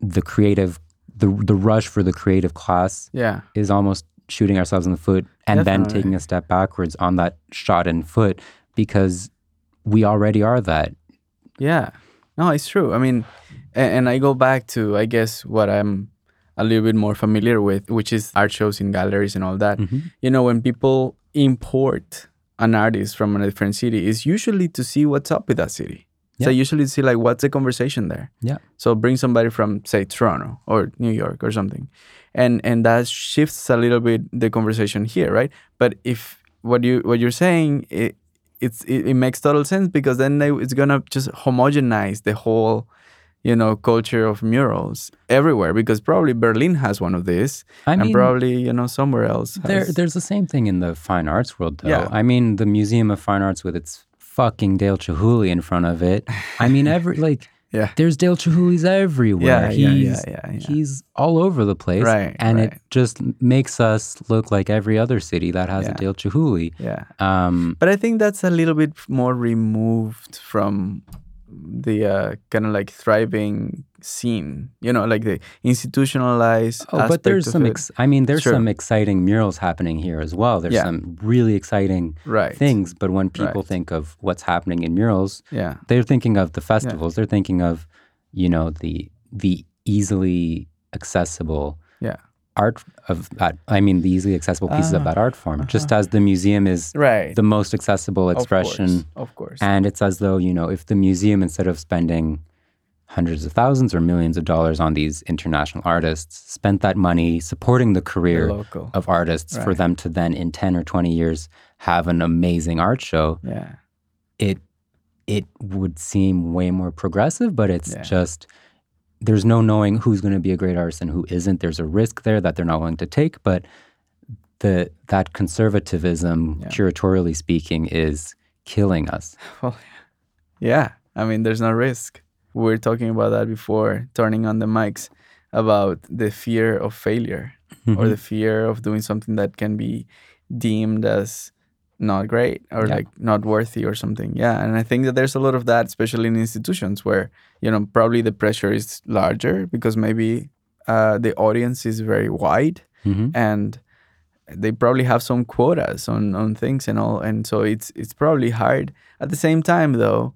the creative, the, the rush for the creative class Yeah. is almost shooting ourselves in the foot and then taking a step backwards on that shot in foot because we already are that. Yeah. No, it's true. I mean, and, and I go back to, I guess, what I'm a little bit more familiar with, which is art shows in galleries and all that. Mhm. You know, when people import an artist from a different city, it's usually to see what's up with that city. So Yeah. usually see like what's the conversation there. Yeah. So bring somebody from say Toronto or New York or something, and and that shifts a little bit the conversation here, right? But if what you what you're saying it it's it, it makes total sense because then they, it's gonna just homogenize the whole you know culture of murals everywhere because probably Berlin has one of these I and probably you know somewhere else there, there's the same thing in the fine arts world, though. Yeah. I mean, the Museum of Fine Arts with its fucking Dale Chihuly in front of it. I mean, every like, Yeah. there's Dale Chihuly's everywhere. Yeah, yeah, he's, yeah, yeah, yeah. He's all over the place, Right, And right. it just makes us look like every other city that has Yeah. a Dale Chihuly. yeah Um, But I think that's a little bit more removed from the uh, kind of like thriving scene, you know, like the institutionalized. Oh, but there's some. Ex- I mean, there's Sure. some exciting murals happening here as well. There's Yeah. some really exciting right things. But when people Right. think of what's happening in murals, Yeah, they're thinking of the festivals. They're thinking of, you know, the the easily accessible yeah, art of that. I mean, the easily accessible pieces of Ah, that art form. Just as the museum is right. the most accessible expression, Of course, of course. and it's as though you know, if the museum instead of spending hundreds of thousands or millions of dollars on these international artists, spent that money supporting the career local. of artists for them to then in 10 or 20 years have an amazing art show yeah, it it would seem way more progressive but it's Yeah. just there's no knowing who's going to be a great artist and who isn't there's a risk there that they're not willing to take but the that conservatism Yeah. curatorially speaking is killing us well, yeah. I mean, there's no risk. We were talking about that before, turning on the mics, about the fear of failure or the fear of doing something that can be deemed as not great or Yeah. like not worthy or something. Yeah, and I think that there's a lot of that, especially in institutions where you know probably the pressure is larger because maybe uh, the audience is very wide Mhm. and they probably have some quotas on, on things and all and so it's it's probably hard at the same time though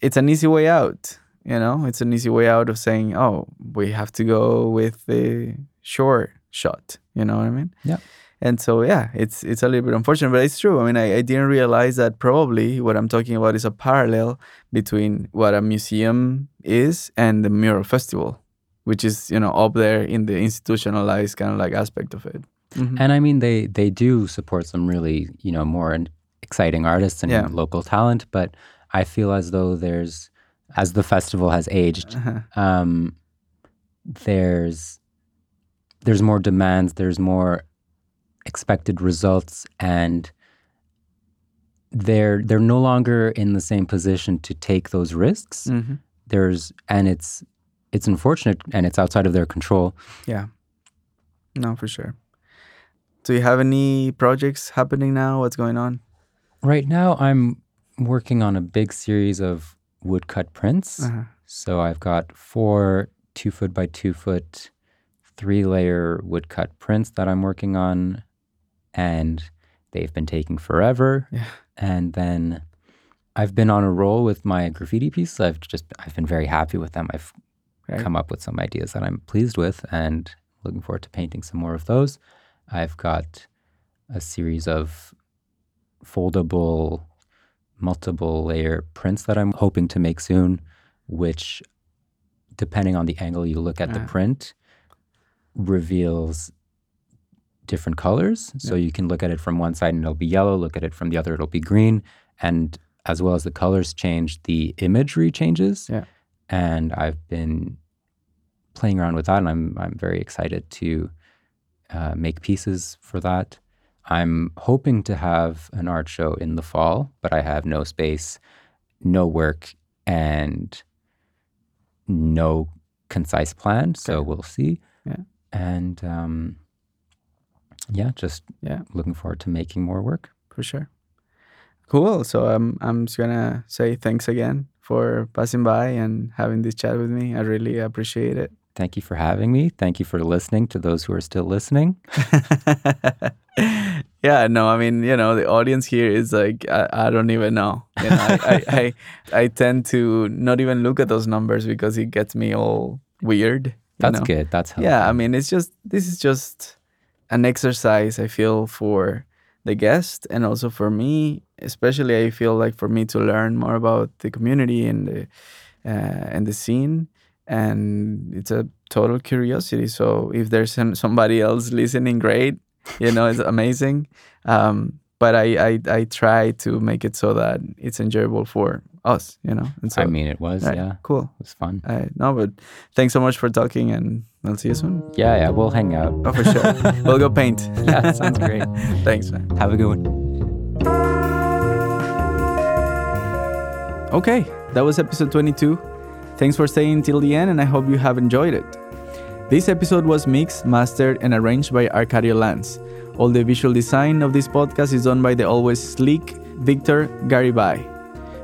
it's an easy way out you know it's an easy way out of saying oh we have to go with the short shot you know what i mean Yeah. and so yeah it's it's a little bit unfortunate but it's true i mean I, I didn't realize that probably what i'm talking about is a parallel between what a museum is and the mural festival which is you know up there in the institutionalized kind of like aspect of it Mhm. And I mean, they they do support some really you know more exciting artists and Yeah. local talent, but I feel as though there's as the festival has aged, Uh-huh. um, there's there's more demands, there's more expected results, and they're they're no longer in the same position to take those risks. Mhm. There's and it's it's unfortunate and it's outside of their control. Yeah. No, for sure. Do you have any projects happening now? What's going on? Right now, I'm working on a big series of woodcut prints. Uh-huh. So I've got four two foot by two foot, three layer woodcut prints that I'm working on, and they've been taking forever. Yeah. And then I've been on a roll with my graffiti pieces. I've just I've been very happy with them. I've Right. come up with some ideas that I'm pleased with, and looking forward to painting some more of those. I've got a series of foldable, multiple layer prints that I'm hoping to make soon, which, depending on the angle you look at the Ah. print, reveals different colors. So you can look at it from one side and it'll be yellow, look at it from the other, it'll be green. And as well as the colors change, the imagery changes. Yeah. And I've been playing around with that, and I'm I'm very excited to uh, make pieces for that. I'm hoping to have an art show in the fall, but I have no space, no work, and no concise plan. So Okay. we'll see. Yeah. And um, yeah, just Yeah. looking forward to making more work. For sure. Cool. So um, I'm just gonna say thanks again for passing by and having this chat with me. I really appreciate it. Thank you for having me. Thank you for listening to those who are still listening. yeah, no, I mean, you know, the audience here is like, I, I don't even know. You know, I, I, I, I tend to not even look at those numbers because it gets me all weird. That's know? good. That's helpful. Yeah, I mean, it's just, this is just an exercise, I feel, for the guest and also for me, especially I feel like for me to learn more about the community and the, uh, and the scene. And it's a total curiosity. So if there's some, somebody else listening, great. You know, it's amazing. Um, but I, I, I try to make it so that it's enjoyable for us, you know? And so, I mean, it was, right, yeah. Cool. It was fun. Uh, no, but thanks so much for talking and I'll see you soon. Yeah, yeah. We'll hang out. Oh, for sure. we'll go paint. Yeah, sounds great. Thanks, man. Have a good one. Okay, that was episode 22. Thanks for staying till the end, and I hope you have enjoyed it. This episode was mixed, mastered, and arranged by Arcadio Lance. All the visual design of this podcast is done by the always sleek Victor Garibay,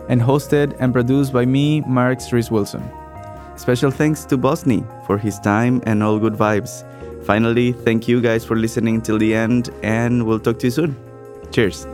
and hosted and produced by me, Mark Rees Wilson. Special thanks to Bosni for his time and all good vibes. Finally, thank you guys for listening till the end, and we'll talk to you soon. Cheers.